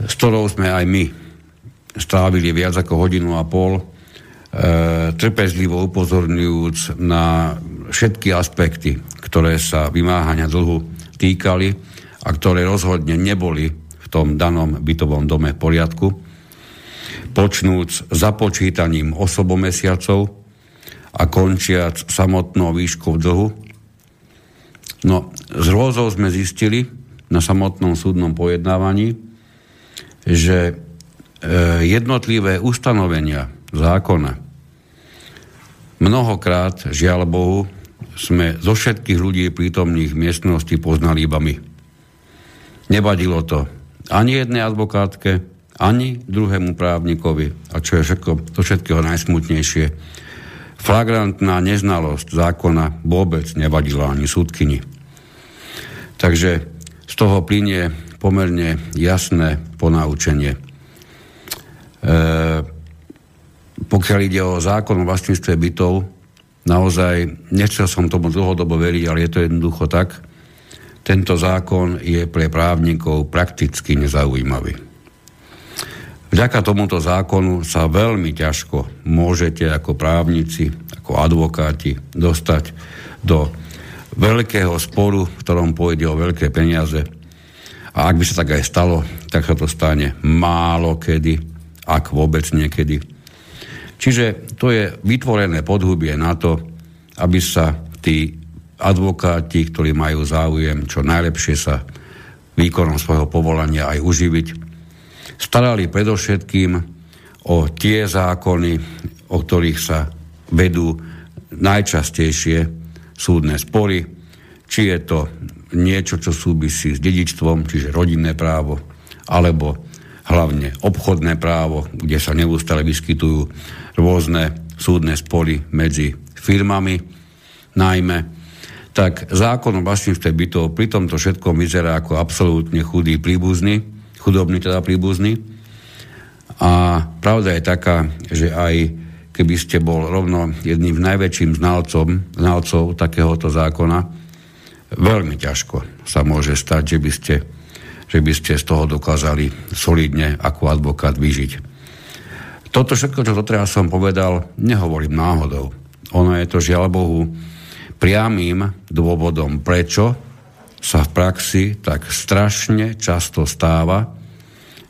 s ktorou sme aj my strávili viac ako hodinu a pol, e, trpezlivo upozorňujúc na všetky aspekty, ktoré sa vymáhania dlhu týkali a ktoré rozhodne neboli tom danom bytovom dome v poriadku, počnúc započítaním osobomesiacov a končiac samotnou výškou dlhu. No, z rôzov sme zistili na samotnom súdnom pojednávaní, že e, jednotlivé ustanovenia zákona mnohokrát, žiaľ Bohu, sme zo všetkých ľudí prítomných miestnosti poznali iba my. Nevadilo to ani jednej advokátke, ani druhému právnikovi. A čo je všetko, to všetkého najsmutnejšie, flagrantná neznalosť zákona vôbec nevadila ani súdkyni. Takže z toho plinie pomerne jasné ponaučenie. E, pokiaľ ide o zákon o vlastníctve bytov, naozaj nechcel som tomu dlhodobo veriť, ale je to jednoducho tak, tento zákon je pre právnikov prakticky nezaujímavý. Vďaka tomuto zákonu sa veľmi ťažko môžete ako právnici, ako advokáti dostať do veľkého sporu, v ktorom pôjde o veľké peniaze. A ak by sa tak aj stalo, tak sa to stane málo kedy, ak vôbec niekedy. Čiže to je vytvorené podhubie na to, aby sa tí advokáti, ktorí majú záujem čo najlepšie sa výkonom svojho povolania aj uživiť, starali predovšetkým o tie zákony, o ktorých sa vedú najčastejšie súdne spory, či je to niečo, čo súvisí s dedičstvom, čiže rodinné právo, alebo hlavne obchodné právo, kde sa neustále vyskytujú rôzne súdne spory medzi firmami, najmä. Tak zákon o vlastníctve bytov pri tomto všetkom vyzerá ako absolútne chudý príbuzný, chudobný teda príbuzný. A pravda je taká, že aj keby ste bol rovno jedným najväčším znalcom, znalcov takéhoto zákona, veľmi ťažko sa môže stať, že by ste, že by ste z toho dokázali solidne ako advokát vyžiť. Toto všetko, čo doteraz som povedal, nehovorím náhodou. Ono je to žiaľ Bohu priamým dôvodom, prečo sa v praxi tak strašne často stáva,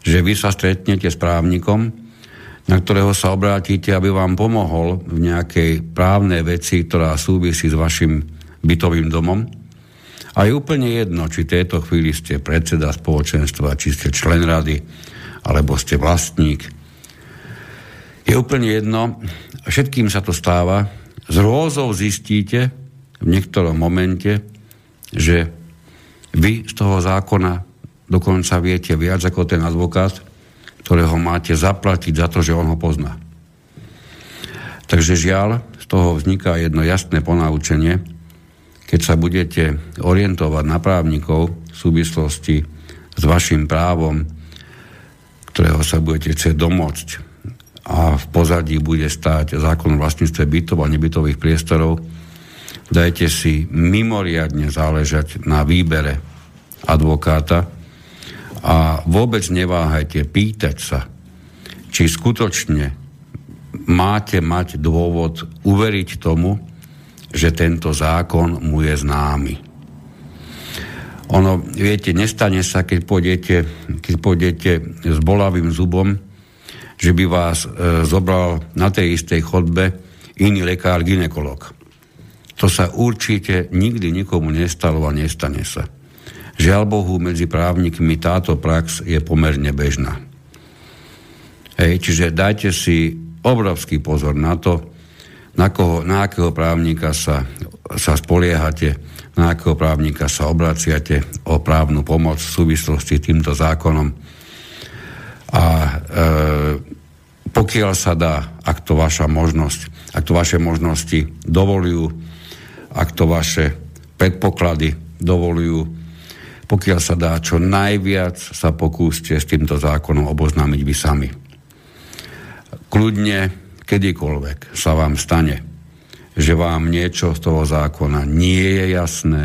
že vy sa stretnete s právnikom, na ktorého sa obrátite, aby vám pomohol v nejakej právnej veci, ktorá súvisí s vašim bytovým domom. A je úplne jedno, či v tejto chvíli ste predseda spoločenstva, či ste člen rady, alebo ste vlastník. Je úplne jedno, všetkým sa to stáva. Z rôzou zistíte v niektorom momente, že vy z toho zákona dokonca viete viac ako ten advokát, ktorého máte zaplatiť za to, že on ho pozná. Takže žiaľ, z toho vzniká jedno jasné ponaučenie, keď sa budete orientovať na právnikov v súvislosti s vašim právom, ktorého sa budete chcieť domôcť a v pozadí bude stáť zákon o vlastníctve bytov a nebytových priestorov, dajte si mimoriadne záležať na výbere advokáta a vôbec neváhajte pýtať sa, či skutočne máte mať dôvod uveriť tomu, že tento zákon mu je známy. Ono, viete, nestane sa, keď pôjdete, keď pôjdete s bolavým zubom, že by vás e, zobral na tej istej chodbe iný lekár, ginekolog. To sa určite nikdy nikomu nestalo a nestane sa. Žiaľ Bohu, medzi právnikmi táto prax je pomerne bežná. Hej, čiže dajte si obrovský pozor na to, na, koho, na akého právnika sa, sa spoliehate, na akého právnika sa obraciate o právnu pomoc v súvislosti s týmto zákonom. A e, pokiaľ sa dá, ak to vaša možnosť, ak to vaše možnosti dovolujú, ak to vaše predpoklady dovolujú, pokiaľ sa dá čo najviac sa pokúste s týmto zákonom oboznámiť vy sami. Kľudne kedykoľvek sa vám stane, že vám niečo z toho zákona nie je jasné,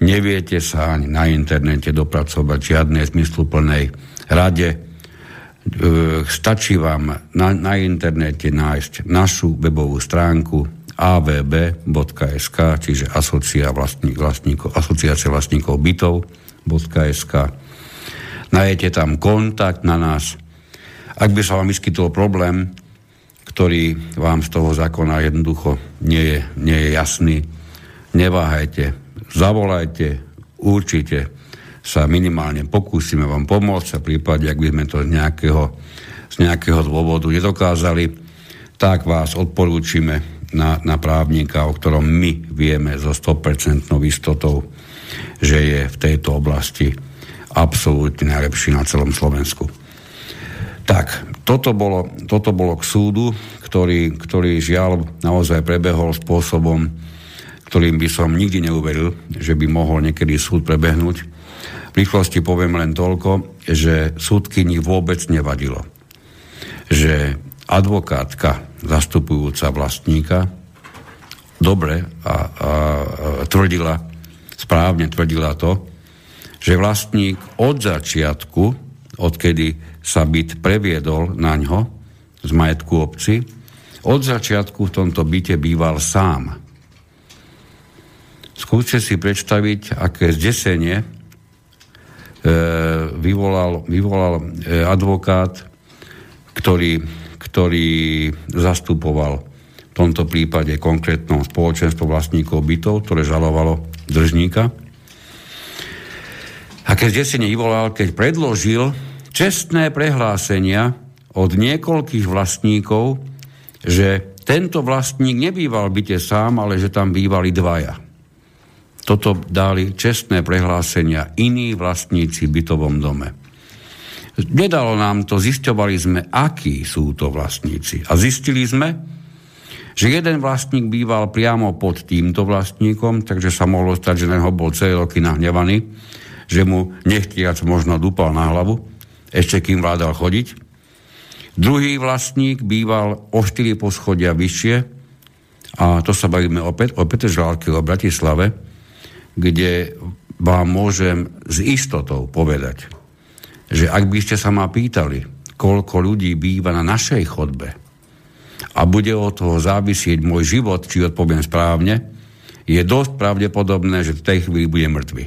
neviete sa ani na internete dopracovať žiadnej zmysluplnej rade, e, stačí vám na, na internete nájsť našu webovú stránku avb.sk, čiže asociá vlastník, vlastníkov, asociácia vlastníkov bytov.sk. Nájdete tam kontakt na nás. Ak by sa vám vyskytol problém, ktorý vám z toho zákona jednoducho nie je, nie je jasný. Neváhajte, zavolajte, určite sa minimálne pokúsime vám pomôcť a prípade, ak by sme to z nejakého, z nejakého dôvodu nedokázali, tak vás odporúčime na, na právnika, o ktorom my vieme so 100% istotou, že je v tejto oblasti absolútne najlepší na celom Slovensku. Tak, toto bolo, toto bolo k súdu, ktorý, ktorý žiaľ naozaj prebehol spôsobom, ktorým by som nikdy neuveril, že by mohol niekedy súd prebehnúť. V rýchlosti poviem len toľko, že súdkyni vôbec nevadilo, že advokátka zastupujúca vlastníka dobre a, a, tvrdila, správne tvrdila to, že vlastník od začiatku, odkedy sa byt previedol na ňo z majetku obci, od začiatku v tomto byte býval sám. Skúste si predstaviť, aké zdesenie e, vyvolal, vyvolal e, advokát, ktorý, ktorý zastupoval v tomto prípade konkrétnom spoločenstvo vlastníkov bytov, ktoré žalovalo držníka. Aké zdesenie vyvolal, keď predložil čestné prehlásenia od niekoľkých vlastníkov, že tento vlastník nebýval byte sám, ale že tam bývali dvaja. Toto dali čestné prehlásenia iní vlastníci v bytovom dome. Nedalo nám to, zisťovali sme, akí sú to vlastníci. A zistili sme, že jeden vlastník býval priamo pod týmto vlastníkom, takže sa mohlo stať, že na ho bol celé roky nahnevaný, že mu nechtiac možno dupal na hlavu ešte kým vládal chodiť. Druhý vlastník býval o 4 poschodia vyššie a to sa bavíme opäť o Petržalke, o Bratislave, kde vám môžem s istotou povedať, že ak by ste sa ma pýtali, koľko ľudí býva na našej chodbe a bude od toho závisieť môj život, či odpoviem správne, je dosť pravdepodobné, že v tej chvíli bude mŕtvy.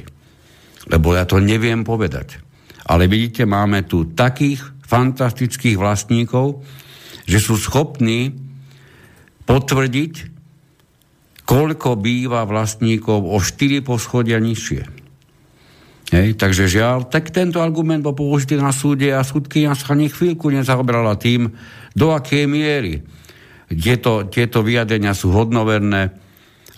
Lebo ja to neviem povedať. Ale vidíte, máme tu takých fantastických vlastníkov, že sú schopní potvrdiť koľko býva vlastníkov o 4 poschodia nižšie. Hej, takže žiaľ, tak tento argument bol použitý na súde a súdkynia sa ani chvíľku nezaobrala tým, do akej miery tieto, tieto vyjadrenia sú hodnoverné.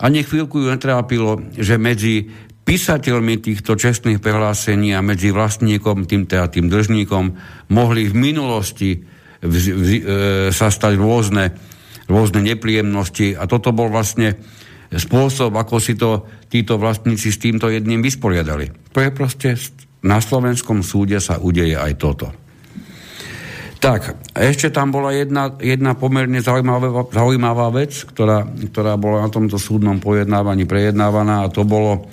Ani chvíľku ju netrápilo, že medzi písateľmi týchto čestných prehlásení a medzi vlastníkom, tým teda tým držníkom, mohli v minulosti v, v, e, sa stať rôzne, rôzne nepríjemnosti a toto bol vlastne spôsob, ako si to títo vlastníci s týmto jedným vysporiadali. To je proste na slovenskom súde sa udeje aj toto. Tak, ešte tam bola jedna, jedna pomerne zaujímavá, zaujímavá vec, ktorá, ktorá bola na tomto súdnom pojednávaní prejednávaná a to bolo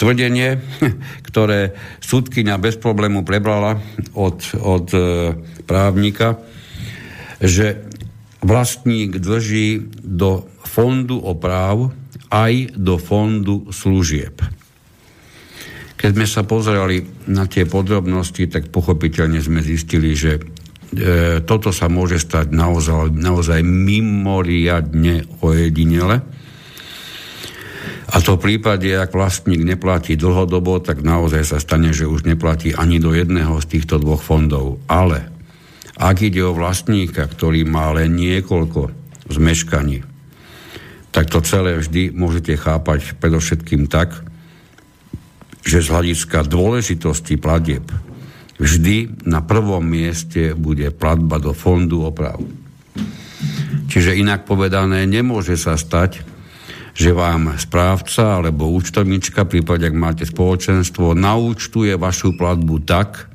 tvrdenie, ktoré súdkyňa bez problému prebrala od, od e, právnika, že vlastník drží do fondu oprav aj do fondu služieb. Keď sme sa pozerali na tie podrobnosti, tak pochopiteľne sme zistili, že e, toto sa môže stať naozaj, naozaj mimoriadne ojedinele. A to v prípade, ak vlastník neplatí dlhodobo, tak naozaj sa stane, že už neplatí ani do jedného z týchto dvoch fondov. Ale ak ide o vlastníka, ktorý má len niekoľko zmeškaní, tak to celé vždy môžete chápať predovšetkým tak, že z hľadiska dôležitosti platieb vždy na prvom mieste bude platba do fondu oprav. Čiže inak povedané, nemôže sa stať, že vám správca alebo účtovnička, prípade ak máte spoločenstvo, naúčtuje vašu platbu tak,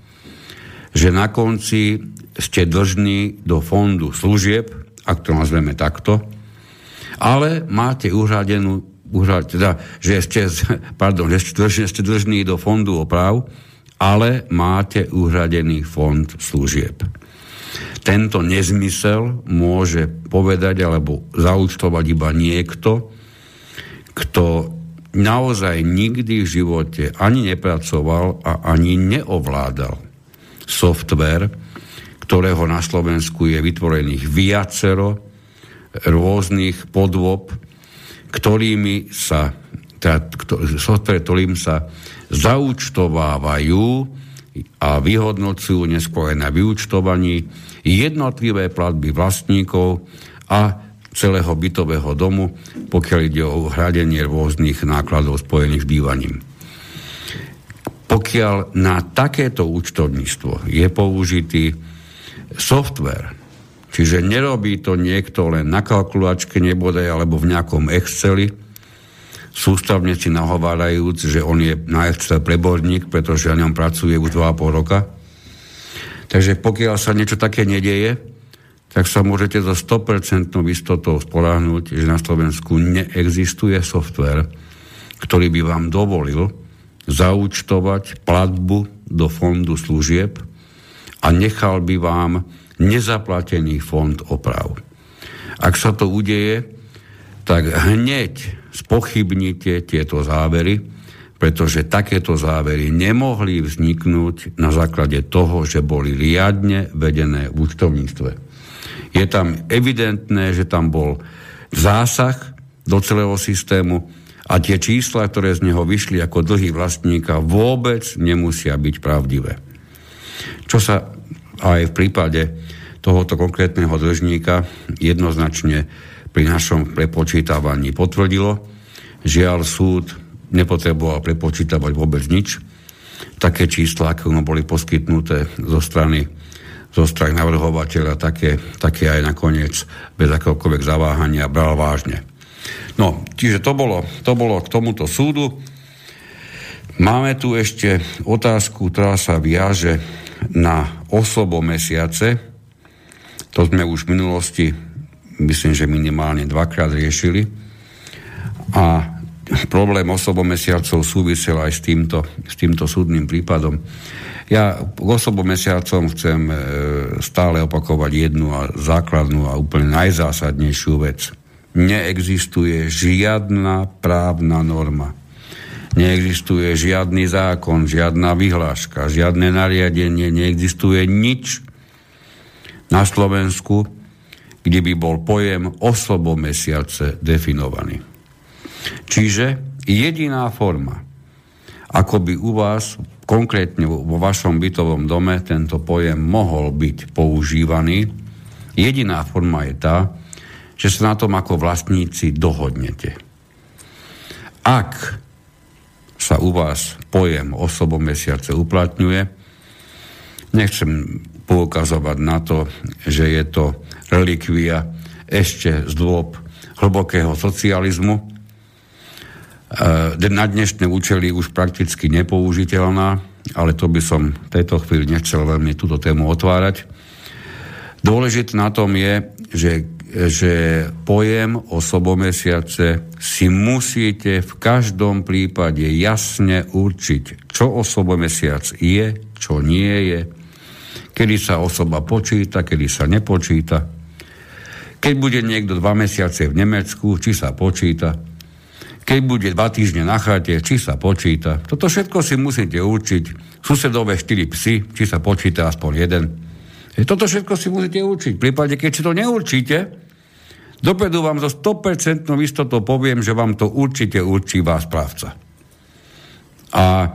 že na konci ste dlžní do fondu služieb, ak to nazveme takto, ale máte uhradenú, uhrad, teda, že ste, pardon, že ste dlžní do fondu oprav, ale máte uhradený fond služieb. Tento nezmysel môže povedať alebo zaúčtovať iba niekto, kto naozaj nikdy v živote ani nepracoval a ani neovládal software, ktorého na Slovensku je vytvorených viacero, rôznych podôb, ktorými sa, teda, software, ktorým sa zaučtovávajú a vyhodnocujú neskôr na vyučtovaní jednotlivé platby vlastníkov a celého bytového domu, pokiaľ ide o hradenie rôznych nákladov spojených s bývaním. Pokiaľ na takéto účtovníctvo je použitý software, Čiže nerobí to niekto len na kalkulačke nebodaj alebo v nejakom Exceli, sústavne si nahovárajúc, že on je na Excel preborník, pretože na ňom pracuje už 2,5 roka. Takže pokiaľ sa niečo také nedieje, tak sa môžete so 100% istotou spoláhnuť, že na Slovensku neexistuje software, ktorý by vám dovolil zaúčtovať platbu do fondu služieb a nechal by vám nezaplatený fond oprav. Ak sa to udeje, tak hneď spochybnite tieto závery, pretože takéto závery nemohli vzniknúť na základe toho, že boli riadne vedené v účtovníctve. Je tam evidentné, že tam bol zásah do celého systému a tie čísla, ktoré z neho vyšli ako dlhy vlastníka, vôbec nemusia byť pravdivé. Čo sa aj v prípade tohoto konkrétneho dlžníka jednoznačne pri našom prepočítavaní potvrdilo. Žiaľ, súd nepotreboval prepočítavať vôbec nič. Také čísla, ako mu boli poskytnuté zo strany, zo strany navrhovateľa, také, také aj nakoniec bez akéhokoľvek zaváhania bral vážne. No, čiže to bolo, to bolo k tomuto súdu. Máme tu ešte otázku, ktorá sa viaže na osobo mesiace, to sme už v minulosti, myslím, že minimálne dvakrát riešili. A problém osobomesiacov súvisel aj s týmto, s týmto súdnym prípadom. Ja k osobomesiacom chcem e, stále opakovať jednu a základnú a úplne najzásadnejšiu vec. Neexistuje žiadna právna norma. Neexistuje žiadny zákon, žiadna vyhláška, žiadne nariadenie, neexistuje nič, na Slovensku, kde by bol pojem mesiace definovaný. Čiže jediná forma, ako by u vás konkrétne vo vašom bytovom dome tento pojem mohol byť používaný, jediná forma je tá, že sa na tom ako vlastníci dohodnete. Ak sa u vás pojem osobomesiace uplatňuje, nechcem poukazovať na to, že je to relikvia ešte z dôb hlbokého socializmu, E, na dnešné účely už prakticky nepoužiteľná, ale to by som v tejto chvíli nechcel veľmi túto tému otvárať. Dôležité na tom je, že, že pojem osobomesiace si musíte v každom prípade jasne určiť, čo osobomesiac je, čo nie je, kedy sa osoba počíta, kedy sa nepočíta. Keď bude niekto dva mesiace v Nemecku, či sa počíta, keď bude dva týždne na chate, či sa počíta. Toto všetko si musíte určiť. Susedové štyri psy, či sa počíta aspoň jeden. Toto všetko si musíte určiť. V prípade, keď si to neurčíte, dopredu vám zo 100% istotou poviem, že vám to určite určí vás správca. A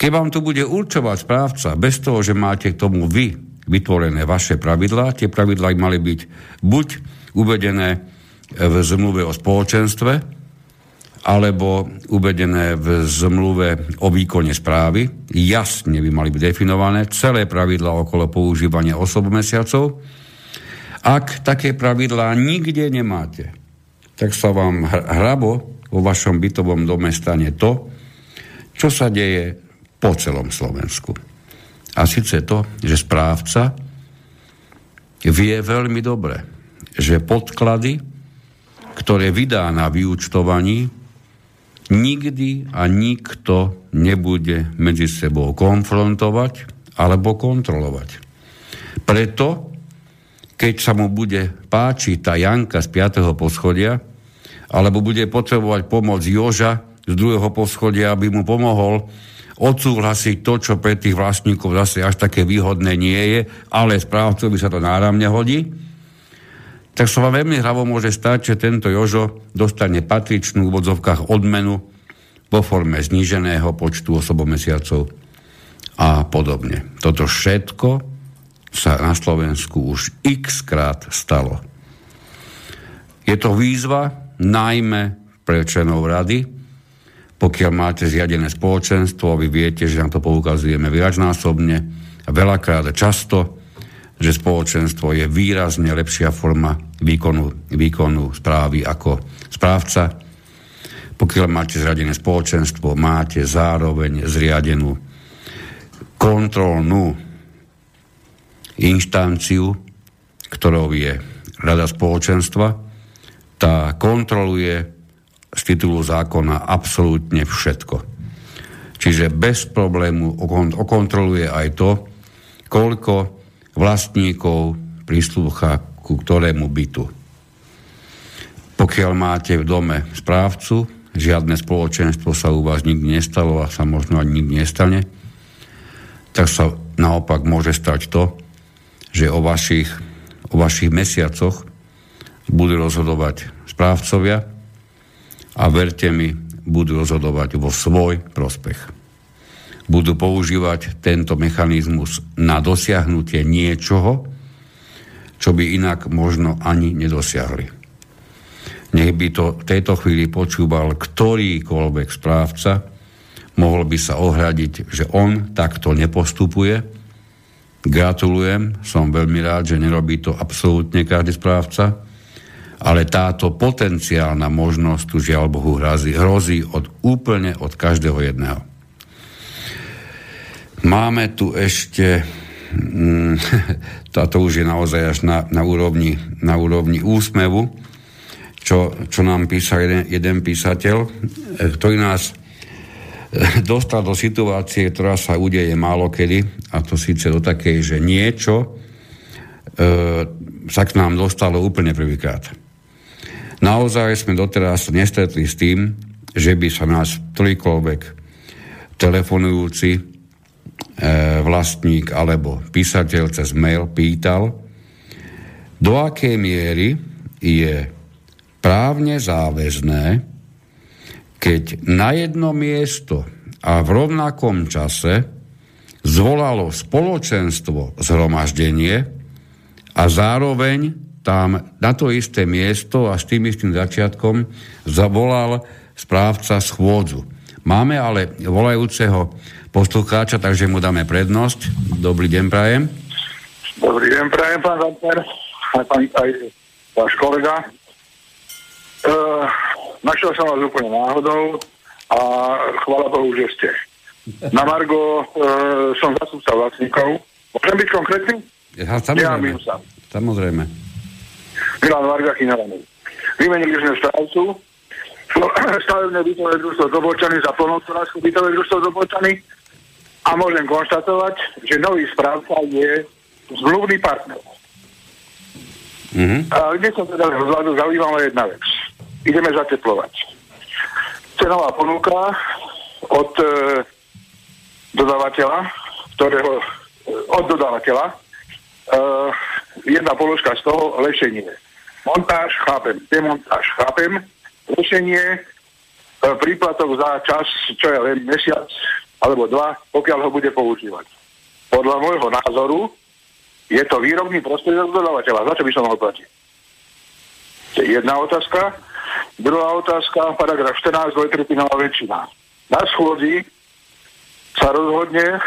keď vám to bude určovať správca, bez toho, že máte k tomu vy vytvorené vaše pravidlá, tie pravidlá mali byť buď uvedené v zmluve o spoločenstve, alebo uvedené v zmluve o výkone správy. Jasne by mali byť definované celé pravidla okolo používania osobomesiacov. Ak také pravidlá nikde nemáte, tak sa vám hrabo vo vašom bytovom dome stane to, čo sa deje po celom Slovensku. A síce to, že správca vie veľmi dobre, že podklady, ktoré vydá na vyúčtovaní, nikdy a nikto nebude medzi sebou konfrontovať alebo kontrolovať. Preto, keď sa mu bude páčiť tá Janka z 5. poschodia, alebo bude potrebovať pomoc Joža z druhého poschodia, aby mu pomohol odsúhlasiť to, čo pre tých vlastníkov zase až také výhodné nie je, ale správcovi sa to náramne hodí, tak sa vám veľmi hravo môže stať, že tento Jožo dostane patričnú v odzovkách odmenu vo forme zníženého počtu osobomesiacov a podobne. Toto všetko sa na Slovensku už x krát stalo. Je to výzva najmä pre členov rady, pokiaľ máte zriadené spoločenstvo, vy viete, že nám to poukazujeme viacnásobne a veľakrát často, že spoločenstvo je výrazne lepšia forma výkonu, výkonu správy ako správca. Pokiaľ máte zriadené spoločenstvo, máte zároveň zriadenú kontrolnú inštanciu, ktorou je Rada spoločenstva. Tá kontroluje z titulu zákona absolútne všetko. Čiže bez problému okontroluje aj to, koľko vlastníkov prislúcha ku ktorému bytu. Pokiaľ máte v dome správcu, žiadne spoločenstvo sa u vás nikdy nestalo a sa možno ani nikdy nestane, tak sa naopak môže stať to, že o vašich, o vašich mesiacoch budú rozhodovať správcovia a verte mi, budú rozhodovať vo svoj prospech budú používať tento mechanizmus na dosiahnutie niečoho, čo by inak možno ani nedosiahli. Nech by to v tejto chvíli počúval ktorýkoľvek správca, mohol by sa ohradiť, že on takto nepostupuje. Gratulujem, som veľmi rád, že nerobí to absolútne každý správca, ale táto potenciálna možnosť tu žiaľ Bohu hrozí, hrozí od, úplne od každého jedného. Máme tu ešte, mm, táto už je naozaj až na, na, úrovni, na úrovni úsmevu, čo, čo nám písal jeden, jeden písateľ, e, ktorý nás e, dostal do situácie, ktorá sa udeje málo kedy, a to síce do takej, že niečo e, sa k nám dostalo úplne prvýkrát. Naozaj sme doteraz nestretli s tým, že by sa nás ktorýkoľvek telefonujúci vlastník alebo písateľ cez mail pýtal, do akej miery je právne záväzné keď na jedno miesto a v rovnakom čase zvolalo spoločenstvo zhromaždenie a zároveň tam na to isté miesto a s tým istým začiatkom zavolal správca schôdzu. Máme ale volajúceho poslucháča, takže mu dáme prednosť. Dobrý deň, prajem. Dobrý deň, prajem, pán Zantner, aj, pán, aj váš kolega. Uh, našiel som vás úplne náhodou a chvála Bohu, že ste. Na Margo uh, som zastupca vlastníkov. Môžem byť konkrétny? Ja, samozrejme. Ja, samozrejme. Milan Varga Chinaranej. Vymenili sme správcu, stavebné bytové družstvo Dobočany za plnohospodárske bytové družstvo Dobočany a môžem konštatovať, že nový správca je zmluvný partner. Mm-hmm. A kde som teda vzhľadu zaujímavá jedna vec. Ideme zateplovať. Cenová ponuka od e, dodávateľa, ktorého, e, od dodávateľa, e, jedna položka z toho lešenie. Montáž, chápem. Demontáž, chápem. Lešenie, e, príplatok za čas, čo je len mesiac alebo dva, pokiaľ ho bude používať. Podľa môjho názoru je to výrobný prostriedok dodávateľa. Za čo by som mal platiť? Jedna otázka. Druhá otázka, paragraf 14, dvojtretinová väčšina. Na schôdzi sa rozhodne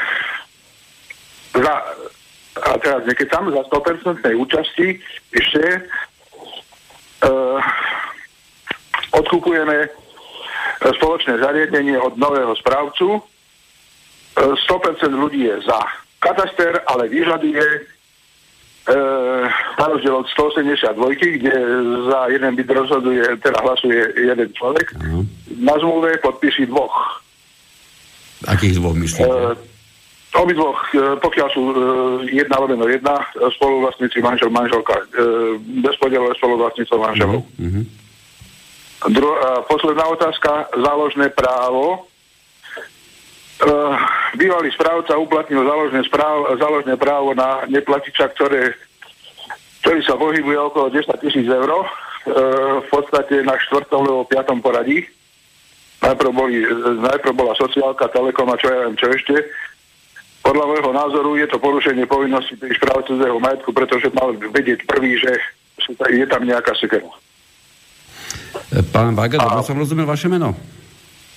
za, a teraz niekedy tam za 100% účasti ešte uh, odkupujeme spoločné zariadenie od nového správcu. 100% e, ľudí je za kataster, ale vyžaduje e, na rozdiel od 182, kde za jeden byt rozhoduje, teda hlasuje jeden človek, uh-huh. na zmluve podpíši dvoch. Akých dvoch myslíte? E, obidvoch, e, pokiaľ sú e, jedna lomeno jedna, spoluvlastníci manžel, manželka, e, bezpodielové spoluvlastníctvo manželov. Uh-huh. Dru- posledná otázka, záložné právo Uh, bývalý správca uplatnil záložné, správ, záložné právo na neplatiča, ktoré, ktorý sa pohybuje okolo 10 tisíc eur, uh, v podstate na štvrtom alebo piatom poradí. Najprv, boli, najprv bola sociálka, telekom a čo ja viem, čo ešte. Podľa môjho názoru je to porušenie povinnosti pri správcu cudzého majetku, pretože mal vedieť prvý, že je tam nejaká sekera. Pán Vaga, a... som rozumel vaše meno?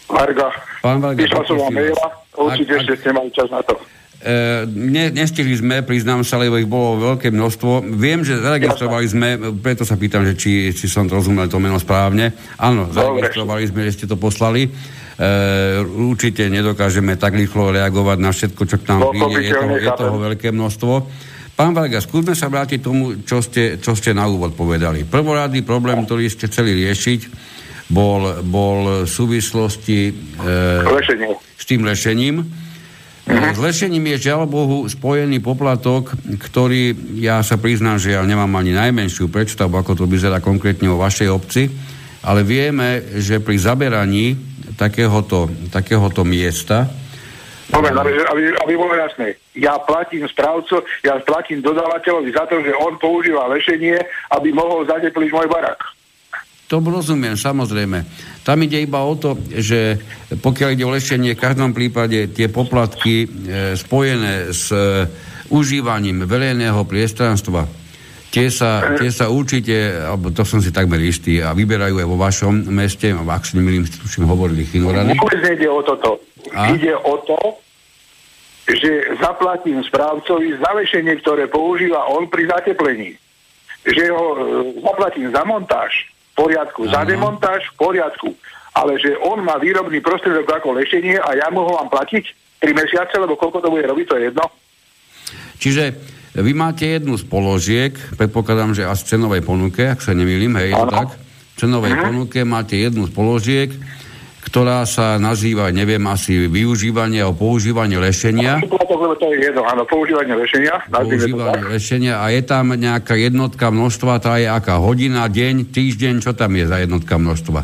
Varga. Pán Varga, Písal som vám maila, určite ak, ste mali čas na to. E, ne, nestihli sme, priznám sa, lebo ich bolo veľké množstvo. Viem, že zaregistrovali sme, preto sa pýtam, že či, či som to rozumel to meno správne. Áno, zaregistrovali sme, že ste to poslali. E, určite nedokážeme tak rýchlo reagovať na všetko, čo k nám no, príde. Je toho, je toho veľké množstvo. Pán Varga, skúsme sa vrátiť tomu, čo ste, čo ste na úvod povedali. Prvoradý problém, ktorý ste chceli riešiť, bol, bol v súvislosti e, s tým lešením. Uh-huh. S lešením je žiaľ Bohu spojený poplatok, ktorý ja sa priznám, že ja nemám ani najmenšiu predstavu, ako to vyzerá konkrétne vo vašej obci, ale vieme, že pri zaberaní takéhoto, takéhoto miesta Moment, aby, aby, aby bolo jasné. Ja platím správcu, ja platím dodávateľovi za to, že on používa lešenie, aby mohol zatepliť môj barak. To rozumiem, samozrejme. Tam ide iba o to, že pokiaľ ide o lešenie, v každom prípade tie poplatky e, spojené s e, užívaním verejného priestranstva, tie sa, tie sa určite, alebo to som si takmer istý, a vyberajú aj vo vašom meste, ak si nemýlim, tuším, hovorili Chinorany. Vôbec nejde o toto. A? Ide o to, že zaplatím správcovi zavešenie, ktoré používa on pri zateplení. Že ho e, zaplatím za montáž, poriadku. Za demontáž v poriadku. Ale že on má výrobný prostriedok ako lešenie a ja mu ho mám platiť 3 mesiace, lebo koľko to bude robiť, to je jedno. Čiže vy máte jednu z položiek, predpokladám, že až v cenovej ponuke, ak sa nemýlim, hej, ano. tak? V cenovej uh-huh. ponuke máte jednu z položiek, ktorá sa nazýva, neviem, asi využívanie a používanie lešenia. To je jedno, áno, používanie lešenia. Používanie lešenia a je tam nejaká jednotka množstva, tá je aká hodina, deň, týždeň, čo tam je za jednotka množstva?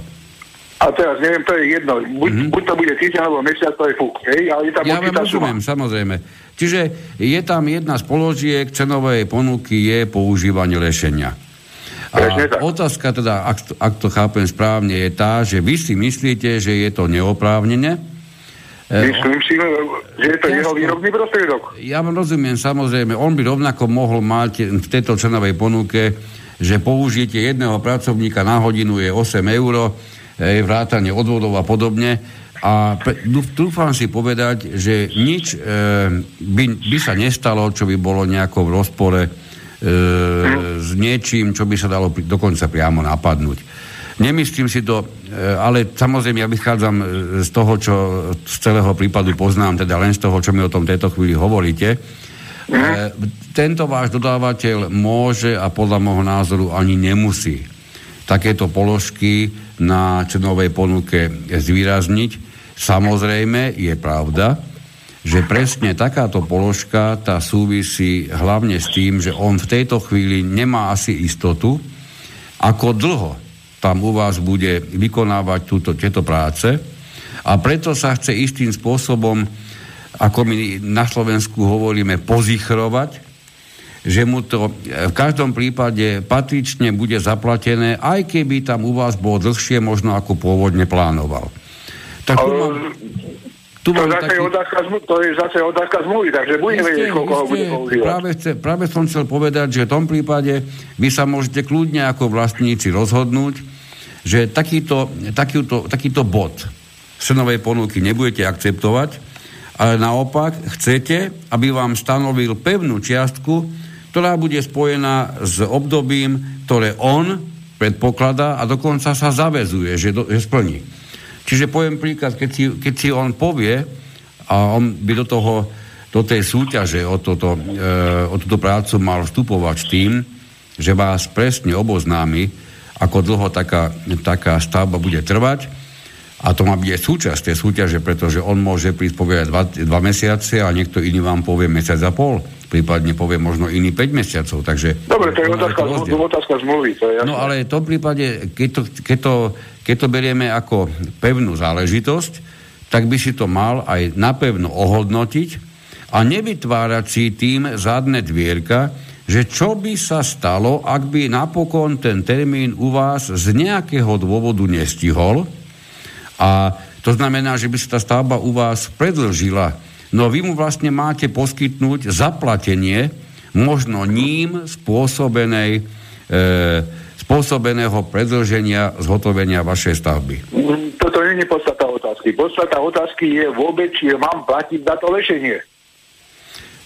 A teraz neviem, to je jedno. Buď, mm-hmm. buď to bude týždeň alebo mesiac, to je fúk. Hej? Ale je tam ja vám rozumiem, suma. samozrejme. Čiže je tam jedna z položiek cenovej ponuky je používanie lešenia. A otázka teda, ak to, ak to chápem správne, je tá, že vy si myslíte, že je to neoprávnené, Myslím si, že je to jeho výrobný prostriedok. Ja vám rozumiem, samozrejme, on by rovnako mohol mať v tejto cenovej ponuke, že použitie jedného pracovníka na hodinu je 8 eur, je vrátanie odvodov a podobne. A trúfam si povedať, že nič e, by, by sa nestalo, čo by bolo nejako v rozpore e, s niečím, čo by sa dalo dokonca priamo napadnúť. Nemyslím si to, e, ale samozrejme ja vychádzam e, z toho, čo z celého prípadu poznám, teda len z toho, čo mi o tom tejto chvíli hovoríte. E, tento váš dodávateľ môže a podľa môjho názoru ani nemusí takéto položky na cenovej ponuke zvýrazniť, Samozrejme je pravda, že presne takáto položka tá súvisí hlavne s tým, že on v tejto chvíli nemá asi istotu, ako dlho tam u vás bude vykonávať túto, tieto práce a preto sa chce istým spôsobom, ako my na Slovensku hovoríme, pozichrovať, že mu to v každom prípade patrične bude zaplatené, aj keby tam u vás bolo dlhšie, možno ako pôvodne plánoval. Tak tu mám, tu to, zase taký... otázka, to je zase otázka zmluvy, takže bude vedieť, koľko ho bude používať. Práve, chce, práve som chcel povedať, že v tom prípade vy sa môžete kľudne ako vlastníci rozhodnúť, že takýto, takýto, takýto bod cenovej ponuky nebudete akceptovať, ale naopak chcete, aby vám stanovil pevnú čiastku, ktorá bude spojená s obdobím, ktoré on predpokladá a dokonca sa zavezuje, že, do, že splní. Čiže poviem príklad, keď si, keď si on povie, a on by do toho, do tej súťaže o, toto, e, o túto prácu mal vstupovať tým, že vás presne oboznámi, ako dlho taká, taká stavba bude trvať, a to má byť aj súčasť tej súťaže, pretože on môže prísť povedať dva, dva mesiace a niekto iný vám povie mesiac a pol, prípadne povie možno iný 5 mesiacov. Takže, Dobre, to je otázka, to otázka zmluvy. To je no ale v tom prípade, keď to, keď, to, keď to berieme ako pevnú záležitosť, tak by si to mal aj napevno ohodnotiť a nevytvárať si tým zadné dvierka, že čo by sa stalo, ak by napokon ten termín u vás z nejakého dôvodu nestihol, a to znamená, že by sa tá stavba u vás predlžila. No vy mu vlastne máte poskytnúť zaplatenie možno ním spôsobenej, e, spôsobeného predlženia zhotovenia vašej stavby. Toto nie je podstata otázky. Podstata otázky je vôbec, či mám platiť za to lešenie.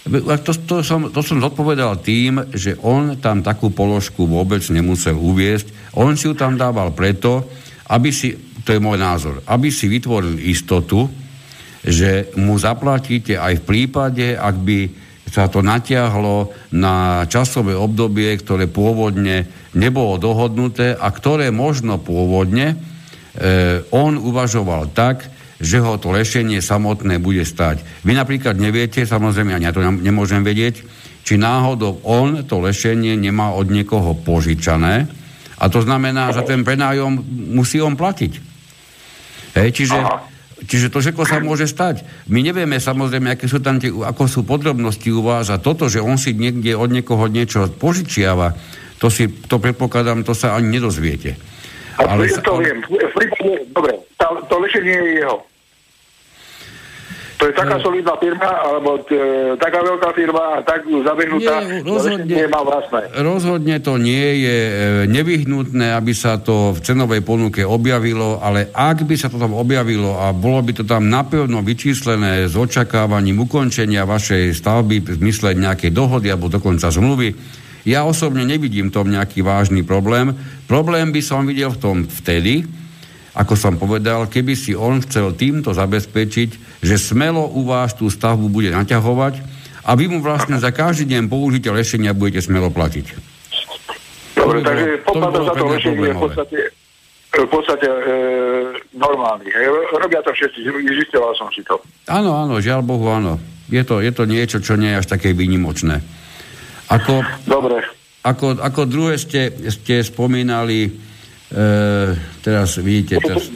To, to, som, to som zodpovedal tým, že on tam takú položku vôbec nemusel uviesť. On si ju tam dával preto, aby si to je môj názor, aby si vytvoril istotu, že mu zaplatíte aj v prípade, ak by sa to natiahlo na časové obdobie, ktoré pôvodne nebolo dohodnuté a ktoré možno pôvodne e, on uvažoval tak, že ho to lešenie samotné bude stať. Vy napríklad neviete, samozrejme, ja to nemôžem vedieť, či náhodou on to lešenie nemá od niekoho požičané a to znamená, že ten prenájom musí on platiť. Hej, čiže, čiže to všetko sa môže stať. My nevieme samozrejme, aké sú tam tie, ako sú podrobnosti u vás a toto, že on si niekde od niekoho niečo požičiava, to si, to predpokladám, to sa ani nedozviete. Ale, to ale... viem. V prípade, dobre, to lešenie je jeho. To je taká solidná firma, alebo t, e, taká veľká firma tak zabehnutá, nie, rozhodne, vlastné. Rozhodne to nie je e, nevyhnutné, aby sa to v cenovej ponuke objavilo, ale ak by sa to tam objavilo a bolo by to tam napevno vyčíslené s očakávaním ukončenia vašej stavby v zmysle nejakej dohody alebo dokonca zmluvy, ja osobne nevidím tom nejaký vážny problém. Problém by som videl v tom vtedy, ako som povedal, keby si on chcel týmto zabezpečiť, že smelo u vás tú stavbu bude naťahovať a vy mu vlastne za každý deň použitia lešenia budete smelo platiť. Dobre, takže poplata za to lešenie v podstate, v podstate e, normálny. Hej. Robia to všetci, zistoval som si to. Áno, áno, žiaľ Bohu, áno. Je to, je to niečo, čo nie je až také výnimočné. Ako, Dobre. Ako, ako druhé ste, ste spomínali E, teraz vidíte... Teraz...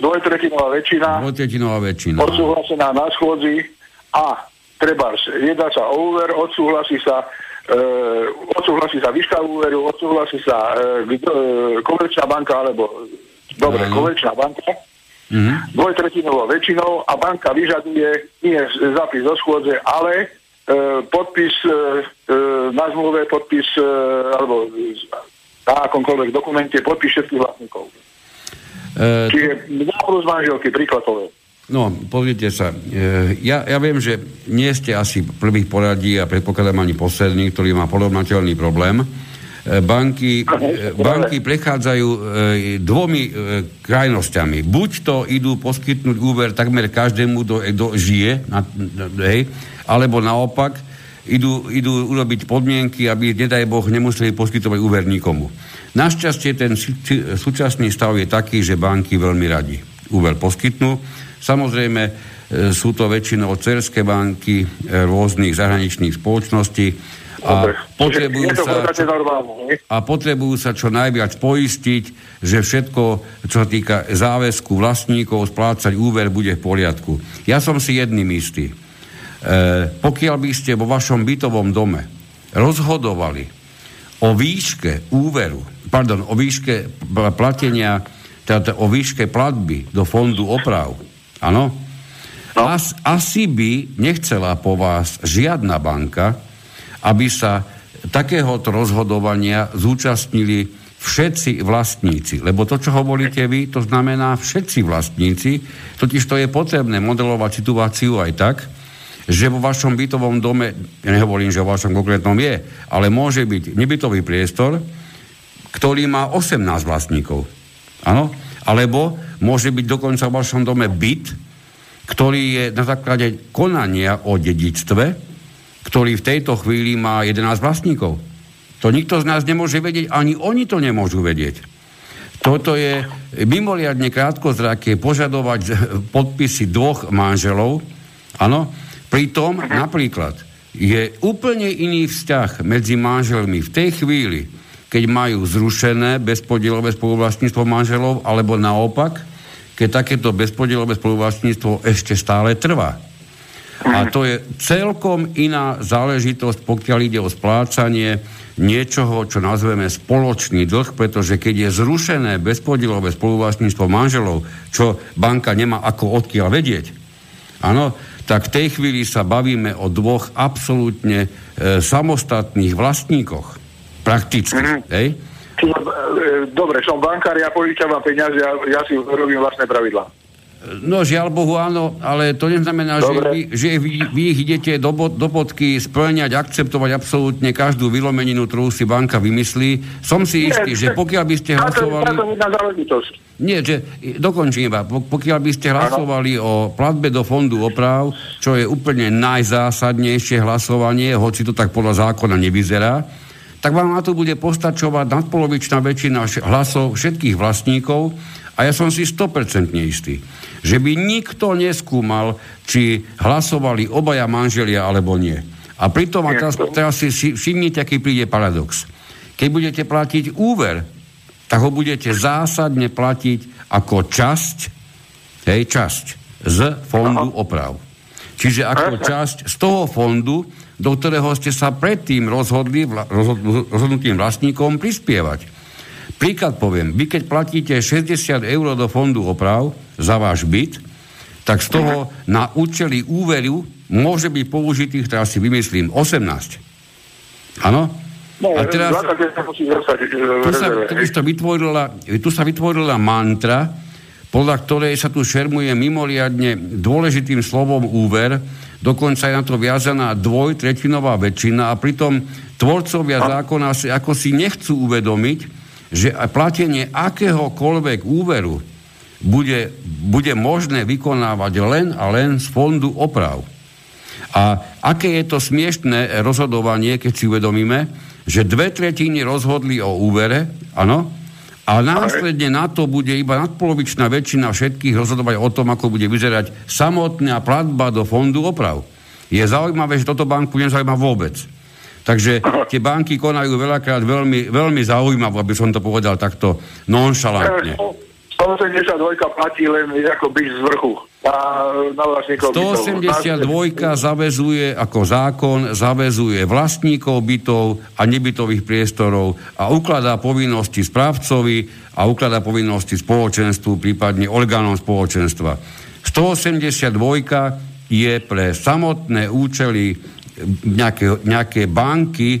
Dvojtretinová väčšina. Dvojtretinová väčšina. Odsúhlasená na schôdzi a treba jedná sa o úver, odsúhlasí sa odsúhlasí sa výška úveru, odsúhlasí sa e, e, komerčná banka, alebo dobre, Áno. komerčná banka, Mhm. dvojtretinovou väčšinou a banka vyžaduje nie zápis zo schôdze, ale e, podpis e, e, na zmluve, podpis e, alebo na akomkoľvek dokumente podpis všetkých vlastníkov. E, Čiže plus manželky, príklad poviem. No, pozrite sa, e, ja, ja viem, že nie ste asi prvých poradí a predpokladám ani poslední, ktorý má porovnateľný problém. E, Banky, e, banky prechádzajú e, dvomi e, krajnosťami. Buď to idú poskytnúť úver takmer každému, kto kto žije, na- hej, alebo naopak idú, idú urobiť podmienky, aby, nedaj Boh, nemuseli poskytovať úver nikomu. Našťastie ten súčasný stav je taký, že banky veľmi radi úver poskytnú. Samozrejme, e, sú to väčšinou cerské banky e, rôznych zahraničných spoločností a Dobre. potrebujú sa, nie? a potrebujú sa čo najviac poistiť, že všetko, čo sa týka záväzku vlastníkov splácať úver, bude v poriadku. Ja som si jedným istý. E, pokiaľ by ste vo vašom bytovom dome rozhodovali o výške úveru, pardon, o výške pl- platenia, teda o výške platby do fondu oprav, áno, As, asi by nechcela po vás žiadna banka, aby sa takéhoto rozhodovania zúčastnili všetci vlastníci. Lebo to, čo hovoríte vy, to znamená všetci vlastníci, totiž to je potrebné modelovať situáciu aj tak, že vo vašom bytovom dome, ja nehovorím, že vo vašom konkrétnom je, ale môže byť nebytový priestor, ktorý má 18 vlastníkov. Áno? Alebo môže byť dokonca v vašom dome byt, ktorý je na základe konania o dedičstve, ktorý v tejto chvíli má 11 vlastníkov. To nikto z nás nemôže vedieť, ani oni to nemôžu vedieť. Toto je mimoriadne krátkozraké požadovať z- podpisy dvoch manželov, áno, pritom napríklad je úplne iný vzťah medzi manželmi v tej chvíli, keď majú zrušené bezpodielové spoluvlastníctvo manželov, alebo naopak, keď takéto bezpodielové spoluvlastníctvo ešte stále trvá. A to je celkom iná záležitosť, pokiaľ ide o splácanie niečoho, čo nazveme spoločný dlh, pretože keď je zrušené bezpodielové spoluvlastníctvo manželov, čo banka nemá ako odkiaľ vedieť, áno, tak v tej chvíli sa bavíme o dvoch absolútne e, samostatných vlastníkoch. Prakticky. Mhm. Hej? Čiže, e, Dobre, som bankár, ja požičam vám peniaze, ja, ja si robím vlastné pravidlá. No žiaľ Bohu áno, ale to neznamená, že Dobre. vy, že vy, vy ich idete do, bod, do bodky splňať, akceptovať absolútne každú vylomeninu, ktorú si banka vymyslí. Som si istý, že pokiaľ by ste hlasovali... táto. Nie, že dokončím iba. Po- Pokiaľ by ste hlasovali o platbe do fondu oprav, čo je úplne najzásadnejšie hlasovanie, hoci to tak podľa zákona nevyzerá, tak vám na to bude postačovať nadpolovičná väčšina hlasov všetkých vlastníkov a ja som si 100% istý, že by nikto neskúmal, či hlasovali obaja manželia alebo nie. A pritom, a teraz, teraz si všimnite, aký príde paradox. Keď budete platiť úver, tak ho budete zásadne platiť ako časť, hej, časť z fondu oprav. Čiže ako časť z toho fondu, do ktorého ste sa predtým rozhodli vla, rozhod, rozhodnutým vlastníkom prispievať. Príklad poviem, vy keď platíte 60 eur do fondu oprav za váš byt, tak z toho na účely úveru môže byť použitých, teraz si vymyslím, 18. Áno? No, A teraz- e, tu sa, tu, vytvorila, tu sa vytvorila mantra, podľa ktorej sa tu šermuje mimoriadne dôležitým slovom úver, dokonca je na to viazaná dvojtretinová väčšina a pritom tvorcovia zákona si ako si nechcú uvedomiť, že platenie akéhokoľvek úveru bude, bude možné vykonávať len a len z fondu oprav. A aké je to smiešné rozhodovanie, keď si uvedomíme, že dve tretiny rozhodli o úvere, áno, a následne na to bude iba nadpolovičná väčšina všetkých rozhodovať o tom, ako bude vyzerať samotná platba do fondu oprav. Je zaujímavé, že toto banku nezaujíma vôbec. Takže tie banky konajú veľakrát veľmi, veľmi zaujímavo, aby som to povedal takto nonšalantne. E, 182 platí len ako byť z vrchu. Na 182 zavezuje ako zákon, zavezuje vlastníkov bytov a nebytových priestorov a ukladá povinnosti správcovi a ukladá povinnosti spoločenstvu, prípadne orgánom spoločenstva. 182 je pre samotné účely nejaké, nejaké banky e,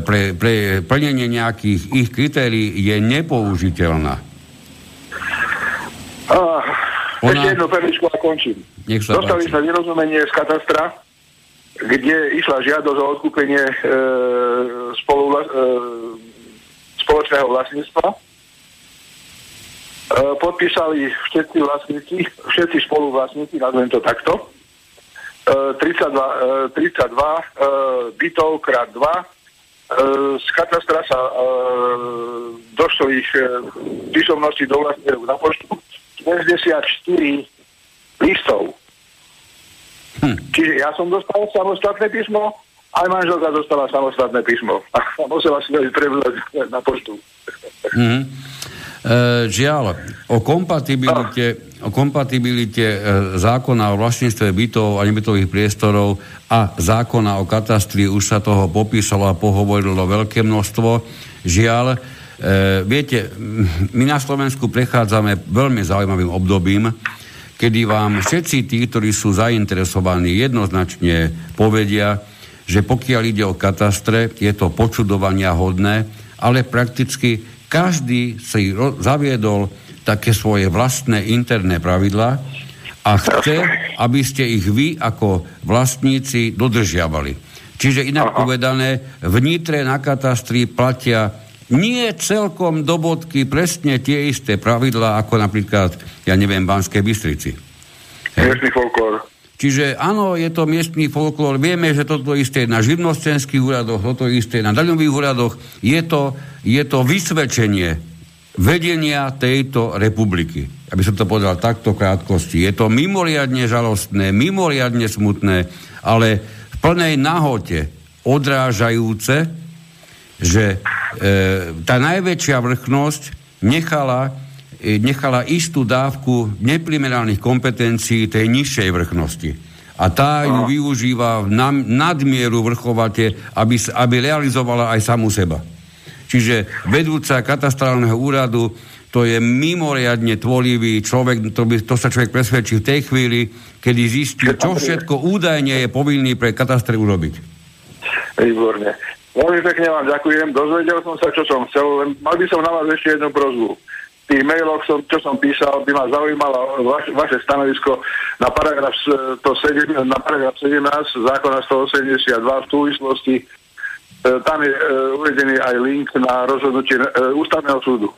pre, pre plnenie nejakých ich kritérií je nepoužiteľná. Uh, Ona... Ešte jednu perličku a končím. Nech sa Dostali sa nerozumenie z katastra, kde išla žiadosť o odkúpenie e, spolu, e, spoločného vlastníctva. E, podpísali všetci vlastníci, všetci spoluvlastníci, nazvem to takto. E, 32, e, 32 e, bytov krát 2 e, z katastra sa došlo ich písomnosti do vlastného na poštu 64 listov. Hm. Čiže ja som dostal samostatné písmo, aj manželka dostala samostatné písmo. A musela si prevzať na poštu. Mm. E, žiaľ, o kompatibilite, o kompatibilite e, zákona o vlastníctve bytov a nebytových priestorov a zákona o katastri už sa toho popísalo a pohovorilo veľké množstvo. Žiaľ, E, viete, my na Slovensku prechádzame veľmi zaujímavým obdobím, kedy vám všetci tí, ktorí sú zainteresovaní, jednoznačne povedia, že pokiaľ ide o katastre, je to počudovania hodné, ale prakticky každý si ro- zaviedol také svoje vlastné interné pravidlá a chce, aby ste ich vy ako vlastníci dodržiavali. Čiže inak povedané, v Nitre na katastri platia nie celkom do bodky presne tie isté pravidlá, ako napríklad, ja neviem, Banskej Bystrici. Miestný folklór. Čiže áno, je to miestný folklór. Vieme, že toto isté na živnostenských úradoch, toto isté na daňových úradoch. Je to, je to vysvedčenie vedenia tejto republiky. Aby som to povedal takto krátkosti. Je to mimoriadne žalostné, mimoriadne smutné, ale v plnej nahote odrážajúce že e, tá najväčšia vrchnosť nechala, nechala istú dávku neprimerálnych kompetencií tej nižšej vrchnosti. A tá ju využíva na, nadmieru vrchovate, aby, aby realizovala aj samú seba. Čiže vedúca katastrálneho úradu to je mimoriadne tvorivý človek, to, by, to sa človek presvedčí v tej chvíli, kedy zistí, čo všetko údajne je povinný pre katastre urobiť. Výborne. Veľmi pekne vám ďakujem, dozvedel som sa, čo som chcel, len mal by som na vás ešte jednu prozbu. Tých mailoch, som, čo som písal, by ma zaujímalo vaš, vaše stanovisko na paragraf, to 7, na paragraf 17 zákona 182 v súvislosti. E, tam je e, uvedený aj link na rozhodnutie e, ústavného súdu.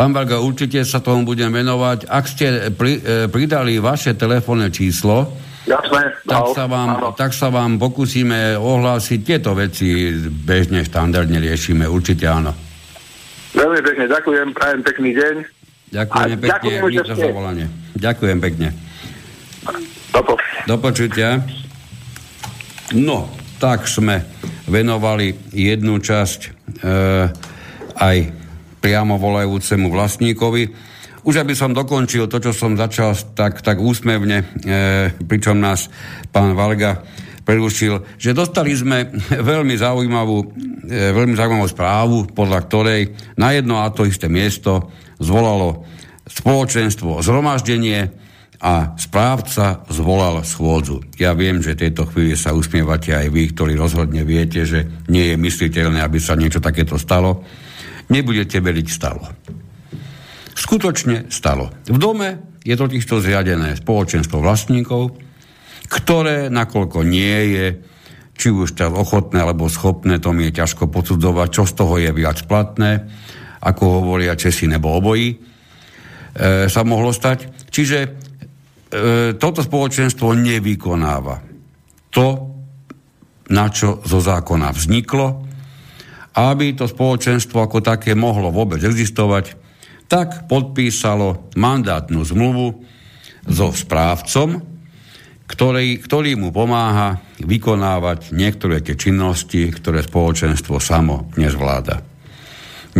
Pán Varga, určite sa tomu budem venovať. Ak ste pri, pridali vaše telefónne číslo, Jasné. Tak, sa vám, tak sa vám pokúsime ohlásiť tieto veci, bežne, štandardne riešime, určite áno. Veľmi pekne ďakujem, prajem pekný deň. Ďakujem pekne ďakujem, za zavolanie. Ďakujem pekne. Dopo. Do počutia. No, tak sme venovali jednu časť e, aj priamo volajúcemu vlastníkovi. Už aby som dokončil to, čo som začal tak, tak úsmevne, e, pričom nás pán Valga prerušil, že dostali sme veľmi zaujímavú, e, veľmi zaujímavú správu, podľa ktorej na jedno a to isté miesto zvolalo spoločenstvo zhromaždenie a správca zvolal schôdzu. Ja viem, že tejto chvíli sa usmievate aj vy, ktorí rozhodne viete, že nie je mysliteľné, aby sa niečo takéto stalo. Nebudete veriť stalo skutočne stalo. V dome je totižto zriadené spoločenstvo vlastníkov, ktoré, nakoľko nie je, či už tak ochotné alebo schopné, to mi je ťažko posudzovať, čo z toho je viac platné, ako hovoria Česi nebo obojí, e, sa mohlo stať. Čiže e, toto spoločenstvo nevykonáva to, na čo zo zákona vzniklo, aby to spoločenstvo ako také mohlo vôbec existovať, tak podpísalo mandátnu zmluvu so správcom, ktorý, ktorý mu pomáha vykonávať niektoré tie činnosti, ktoré spoločenstvo samo nezvláda.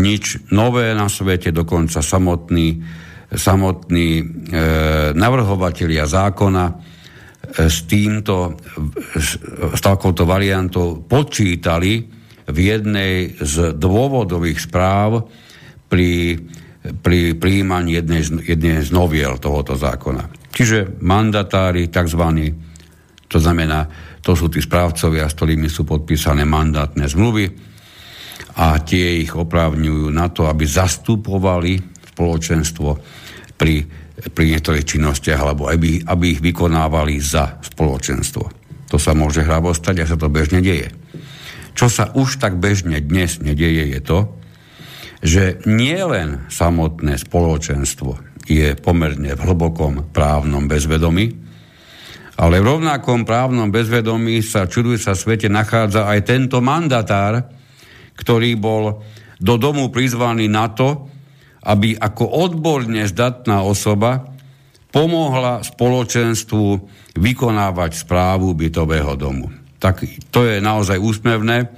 nič nové na svete, dokonca samotný, samotný e, navrhovatelia zákona e, s týmto, s takouto variantou počítali v jednej z dôvodových správ pri, pri príjmaní jednej jednej z noviel tohoto zákona. Čiže mandatári, tzv. to znamená, to sú tí správcovia, s ktorými sú podpísané mandátne zmluvy, a tie ich oprávňujú na to, aby zastupovali spoločenstvo pri, pri niektorých činnostiach alebo aby, aby ich vykonávali za spoločenstvo. To sa môže hravo stať a sa to bežne deje. Čo sa už tak bežne dnes nedieje je to, že nielen samotné spoločenstvo je pomerne v hlbokom právnom bezvedomí, ale v rovnakom právnom bezvedomí sa čuduj sa svete nachádza aj tento mandatár, ktorý bol do domu prizvaný na to, aby ako odborne zdatná osoba pomohla spoločenstvu vykonávať správu bytového domu. Tak to je naozaj úsmevné,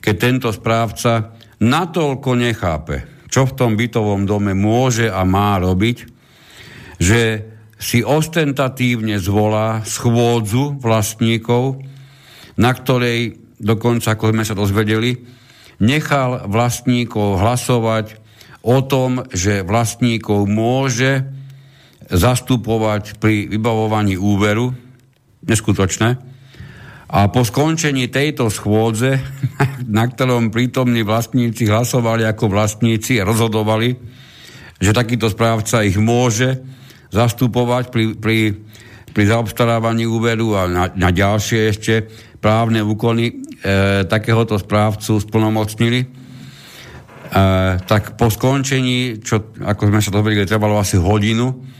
keď tento správca natoľko nechápe, čo v tom bytovom dome môže a má robiť, že si ostentatívne zvolá schôdzu vlastníkov, na ktorej dokonca, ako sme sa dozvedeli, nechal vlastníkov hlasovať o tom, že vlastníkov môže zastupovať pri vybavovaní úveru, neskutočné, a po skončení tejto schôdze, na ktorom prítomní vlastníci hlasovali ako vlastníci a rozhodovali, že takýto správca ich môže zastupovať pri, pri, pri zaobstarávaní úveru a na, na ďalšie ešte právne úkony e, takéhoto správcu splnomocnili, e, tak po skončení, čo, ako sme sa dovedeli, trvalo asi hodinu,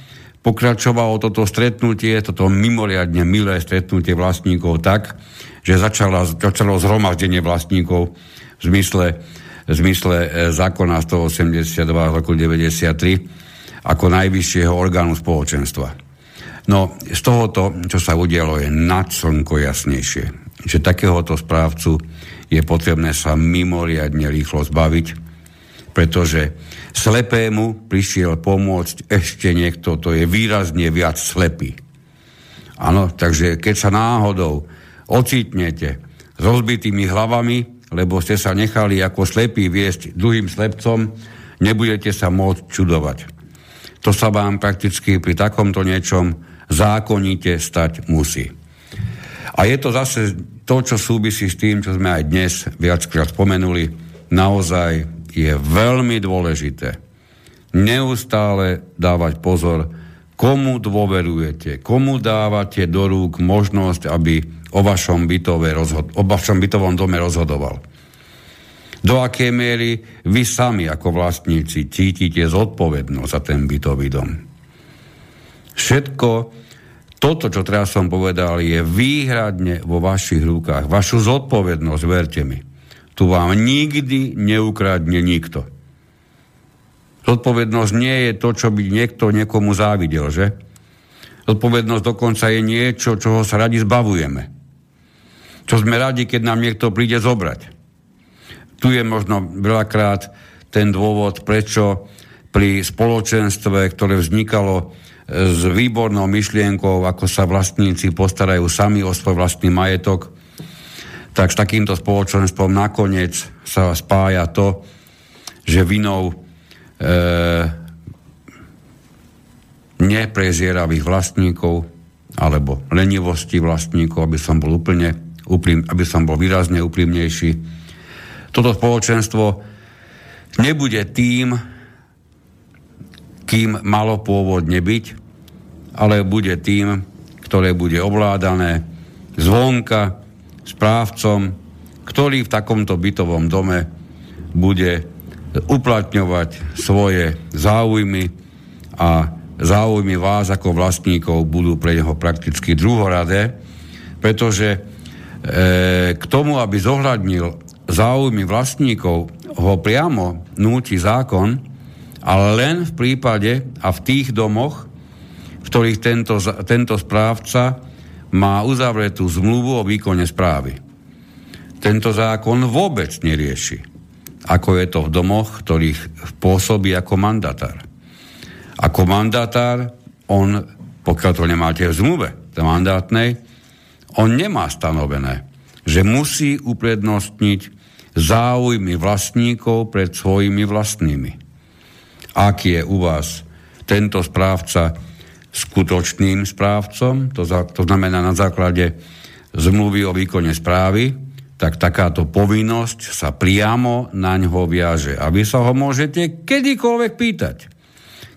pokračovalo toto stretnutie, toto mimoriadne milé stretnutie vlastníkov tak, že začalo, začalo zhromaždenie vlastníkov v zmysle, v zmysle e, zákona 182 roku 93 ako najvyššieho orgánu spoločenstva. No, z tohoto, čo sa udialo, je nad slnko jasnejšie že takéhoto správcu je potrebné sa mimoriadne rýchlo zbaviť, pretože slepému prišiel pomôcť ešte niekto, to je výrazne viac slepý. Áno, takže keď sa náhodou ocitnete s rozbitými hlavami, lebo ste sa nechali ako slepý viesť druhým slepcom, nebudete sa môcť čudovať. To sa vám prakticky pri takomto niečom zákonite stať musí. A je to zase to, čo súvisí s tým, čo sme aj dnes viackrát spomenuli, naozaj je veľmi dôležité neustále dávať pozor, komu dôverujete, komu dávate do rúk možnosť, aby o vašom, rozhod- o vašom bytovom dome rozhodoval. Do akej miery vy sami ako vlastníci cítite zodpovednosť za ten bytový dom. Všetko toto, čo teraz som povedal, je výhradne vo vašich rukách. Vašu zodpovednosť, verte mi. Tu vám nikdy neukradne nikto. Zodpovednosť nie je to, čo by niekto niekomu závidel, že? Zodpovednosť dokonca je niečo, čoho sa radi zbavujeme. Čo sme radi, keď nám niekto príde zobrať. Tu je možno veľakrát ten dôvod, prečo pri spoločenstve, ktoré vznikalo s výbornou myšlienkou, ako sa vlastníci postarajú sami o svoj vlastný majetok, tak s takýmto spoločenstvom nakoniec sa spája to, že vinou e, neprezieravých vlastníkov alebo lenivosti vlastníkov, aby som bol úplne uprím, aby som bol výrazne úprimnejší. Toto spoločenstvo nebude tým, kým malo pôvodne byť, ale bude tým, ktoré bude ovládané zvonka správcom, ktorý v takomto bytovom dome bude uplatňovať svoje záujmy a záujmy vás ako vlastníkov budú pre neho prakticky druhoradé, pretože e, k tomu, aby zohľadnil záujmy vlastníkov, ho priamo núti zákon, ale len v prípade a v tých domoch, v ktorých tento, tento správca má uzavretú zmluvu o výkone správy. Tento zákon vôbec nerieši ako je to v domoch, ktorých pôsobí ako mandatár. Ako mandátár, on, pokiaľ to nemáte v zmluve mandátnej, on nemá stanovené, že musí uprednostniť záujmy vlastníkov pred svojimi vlastnými. Ak je u vás tento správca skutočným správcom, to, za, to znamená na základe zmluvy o výkone správy, tak takáto povinnosť sa priamo na ňo viaže. A vy sa ho môžete kedykoľvek pýtať.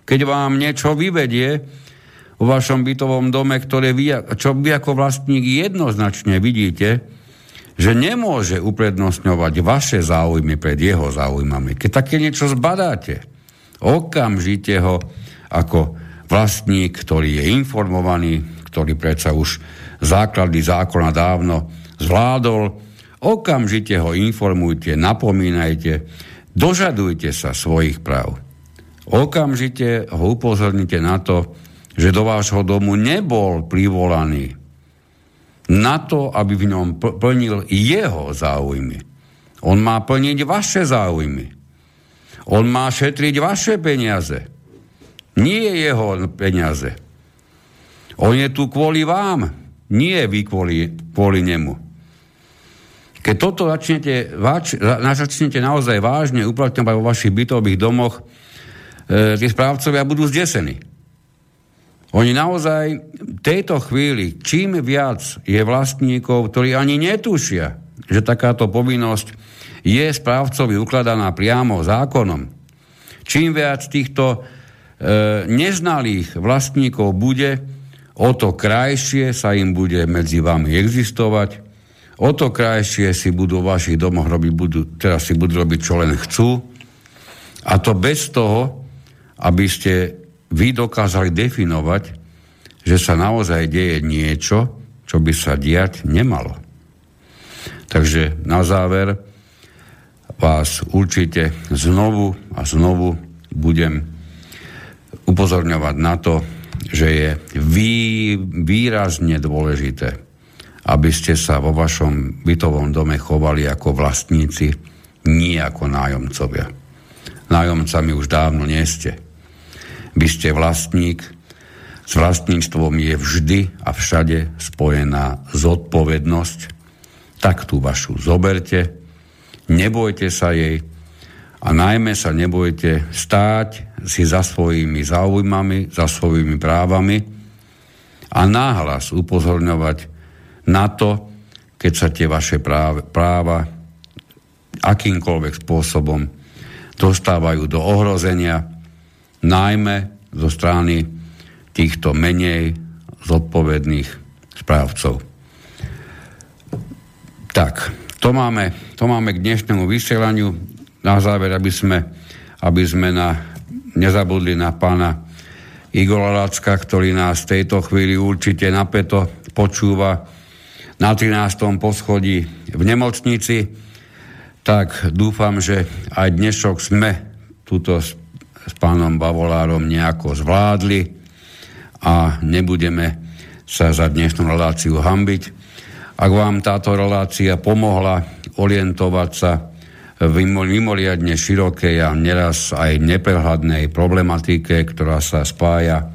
Keď vám niečo vyvedie vo vašom bytovom dome, ktoré vy, čo vy ako vlastník jednoznačne vidíte, že nemôže uprednostňovať vaše záujmy pred jeho záujmami. Keď také niečo zbadáte, okamžite ho ako vlastník, ktorý je informovaný, ktorý predsa už základy zákona dávno zvládol, okamžite ho informujte, napomínajte, dožadujte sa svojich práv. Okamžite ho upozornite na to, že do vášho domu nebol privolaný na to, aby v ňom plnil jeho záujmy. On má plniť vaše záujmy. On má šetriť vaše peniaze. Nie jeho peniaze. On je tu kvôli vám, nie vy kvôli, kvôli nemu. Keď toto začnete, vač, začnete naozaj vážne uplatňovať vo vašich bytových domoch, e, tí správcovia budú zdesení. Oni naozaj v tejto chvíli, čím viac je vlastníkov, ktorí ani netušia, že takáto povinnosť je správcovi ukladaná priamo zákonom, čím viac týchto neznalých vlastníkov bude, o to krajšie sa im bude medzi vami existovať, o to krajšie si budú v vašich domoch robiť, budú, teraz si budú robiť, čo len chcú. A to bez toho, aby ste vy dokázali definovať, že sa naozaj deje niečo, čo by sa diať nemalo. Takže na záver vás určite znovu a znovu budem upozorňovať na to, že je vý, výrazne dôležité, aby ste sa vo vašom bytovom dome chovali ako vlastníci, nie ako nájomcovia. Nájomcami už dávno nie ste. Vy ste vlastník, s vlastníctvom je vždy a všade spojená zodpovednosť, tak tú vašu zoberte, nebojte sa jej, a najmä sa nebojte stáť si za svojimi záujmami, za svojimi právami a náhlas upozorňovať na to, keď sa tie vaše práva, práva akýmkoľvek spôsobom dostávajú do ohrozenia, najmä zo strany týchto menej zodpovedných správcov. Tak, to máme, to máme k dnešnému vysielaniu na záver, aby sme, aby sme na, nezabudli na pána Igora Lacka, ktorý nás v tejto chvíli určite napeto počúva na 13. poschodí v nemocnici, tak dúfam, že aj dnešok sme túto s, s pánom Bavolárom nejako zvládli a nebudeme sa za dnešnú reláciu hambiť. Ak vám táto relácia pomohla orientovať sa mimoriadne širokej a neraz aj neprehľadnej problematike, ktorá sa spája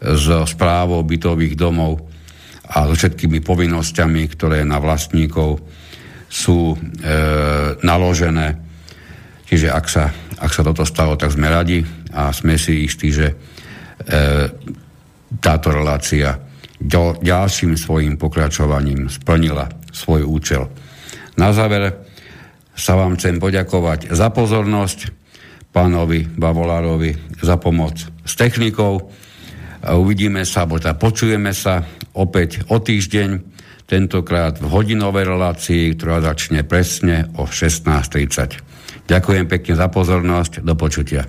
s správou bytových domov a so všetkými povinnosťami, ktoré na vlastníkov sú e, naložené. Čiže ak sa, ak sa toto stalo, tak sme radi a sme si istí, že e, táto relácia ďalším svojim pokračovaním splnila svoj účel. Na záver sa vám chcem poďakovať za pozornosť, pánovi Bavolárovi za pomoc s technikou. Uvidíme sa, alebo teda počujeme sa opäť o týždeň, tentokrát v hodinovej relácii, ktorá začne presne o 16.30. Ďakujem pekne za pozornosť, do počutia.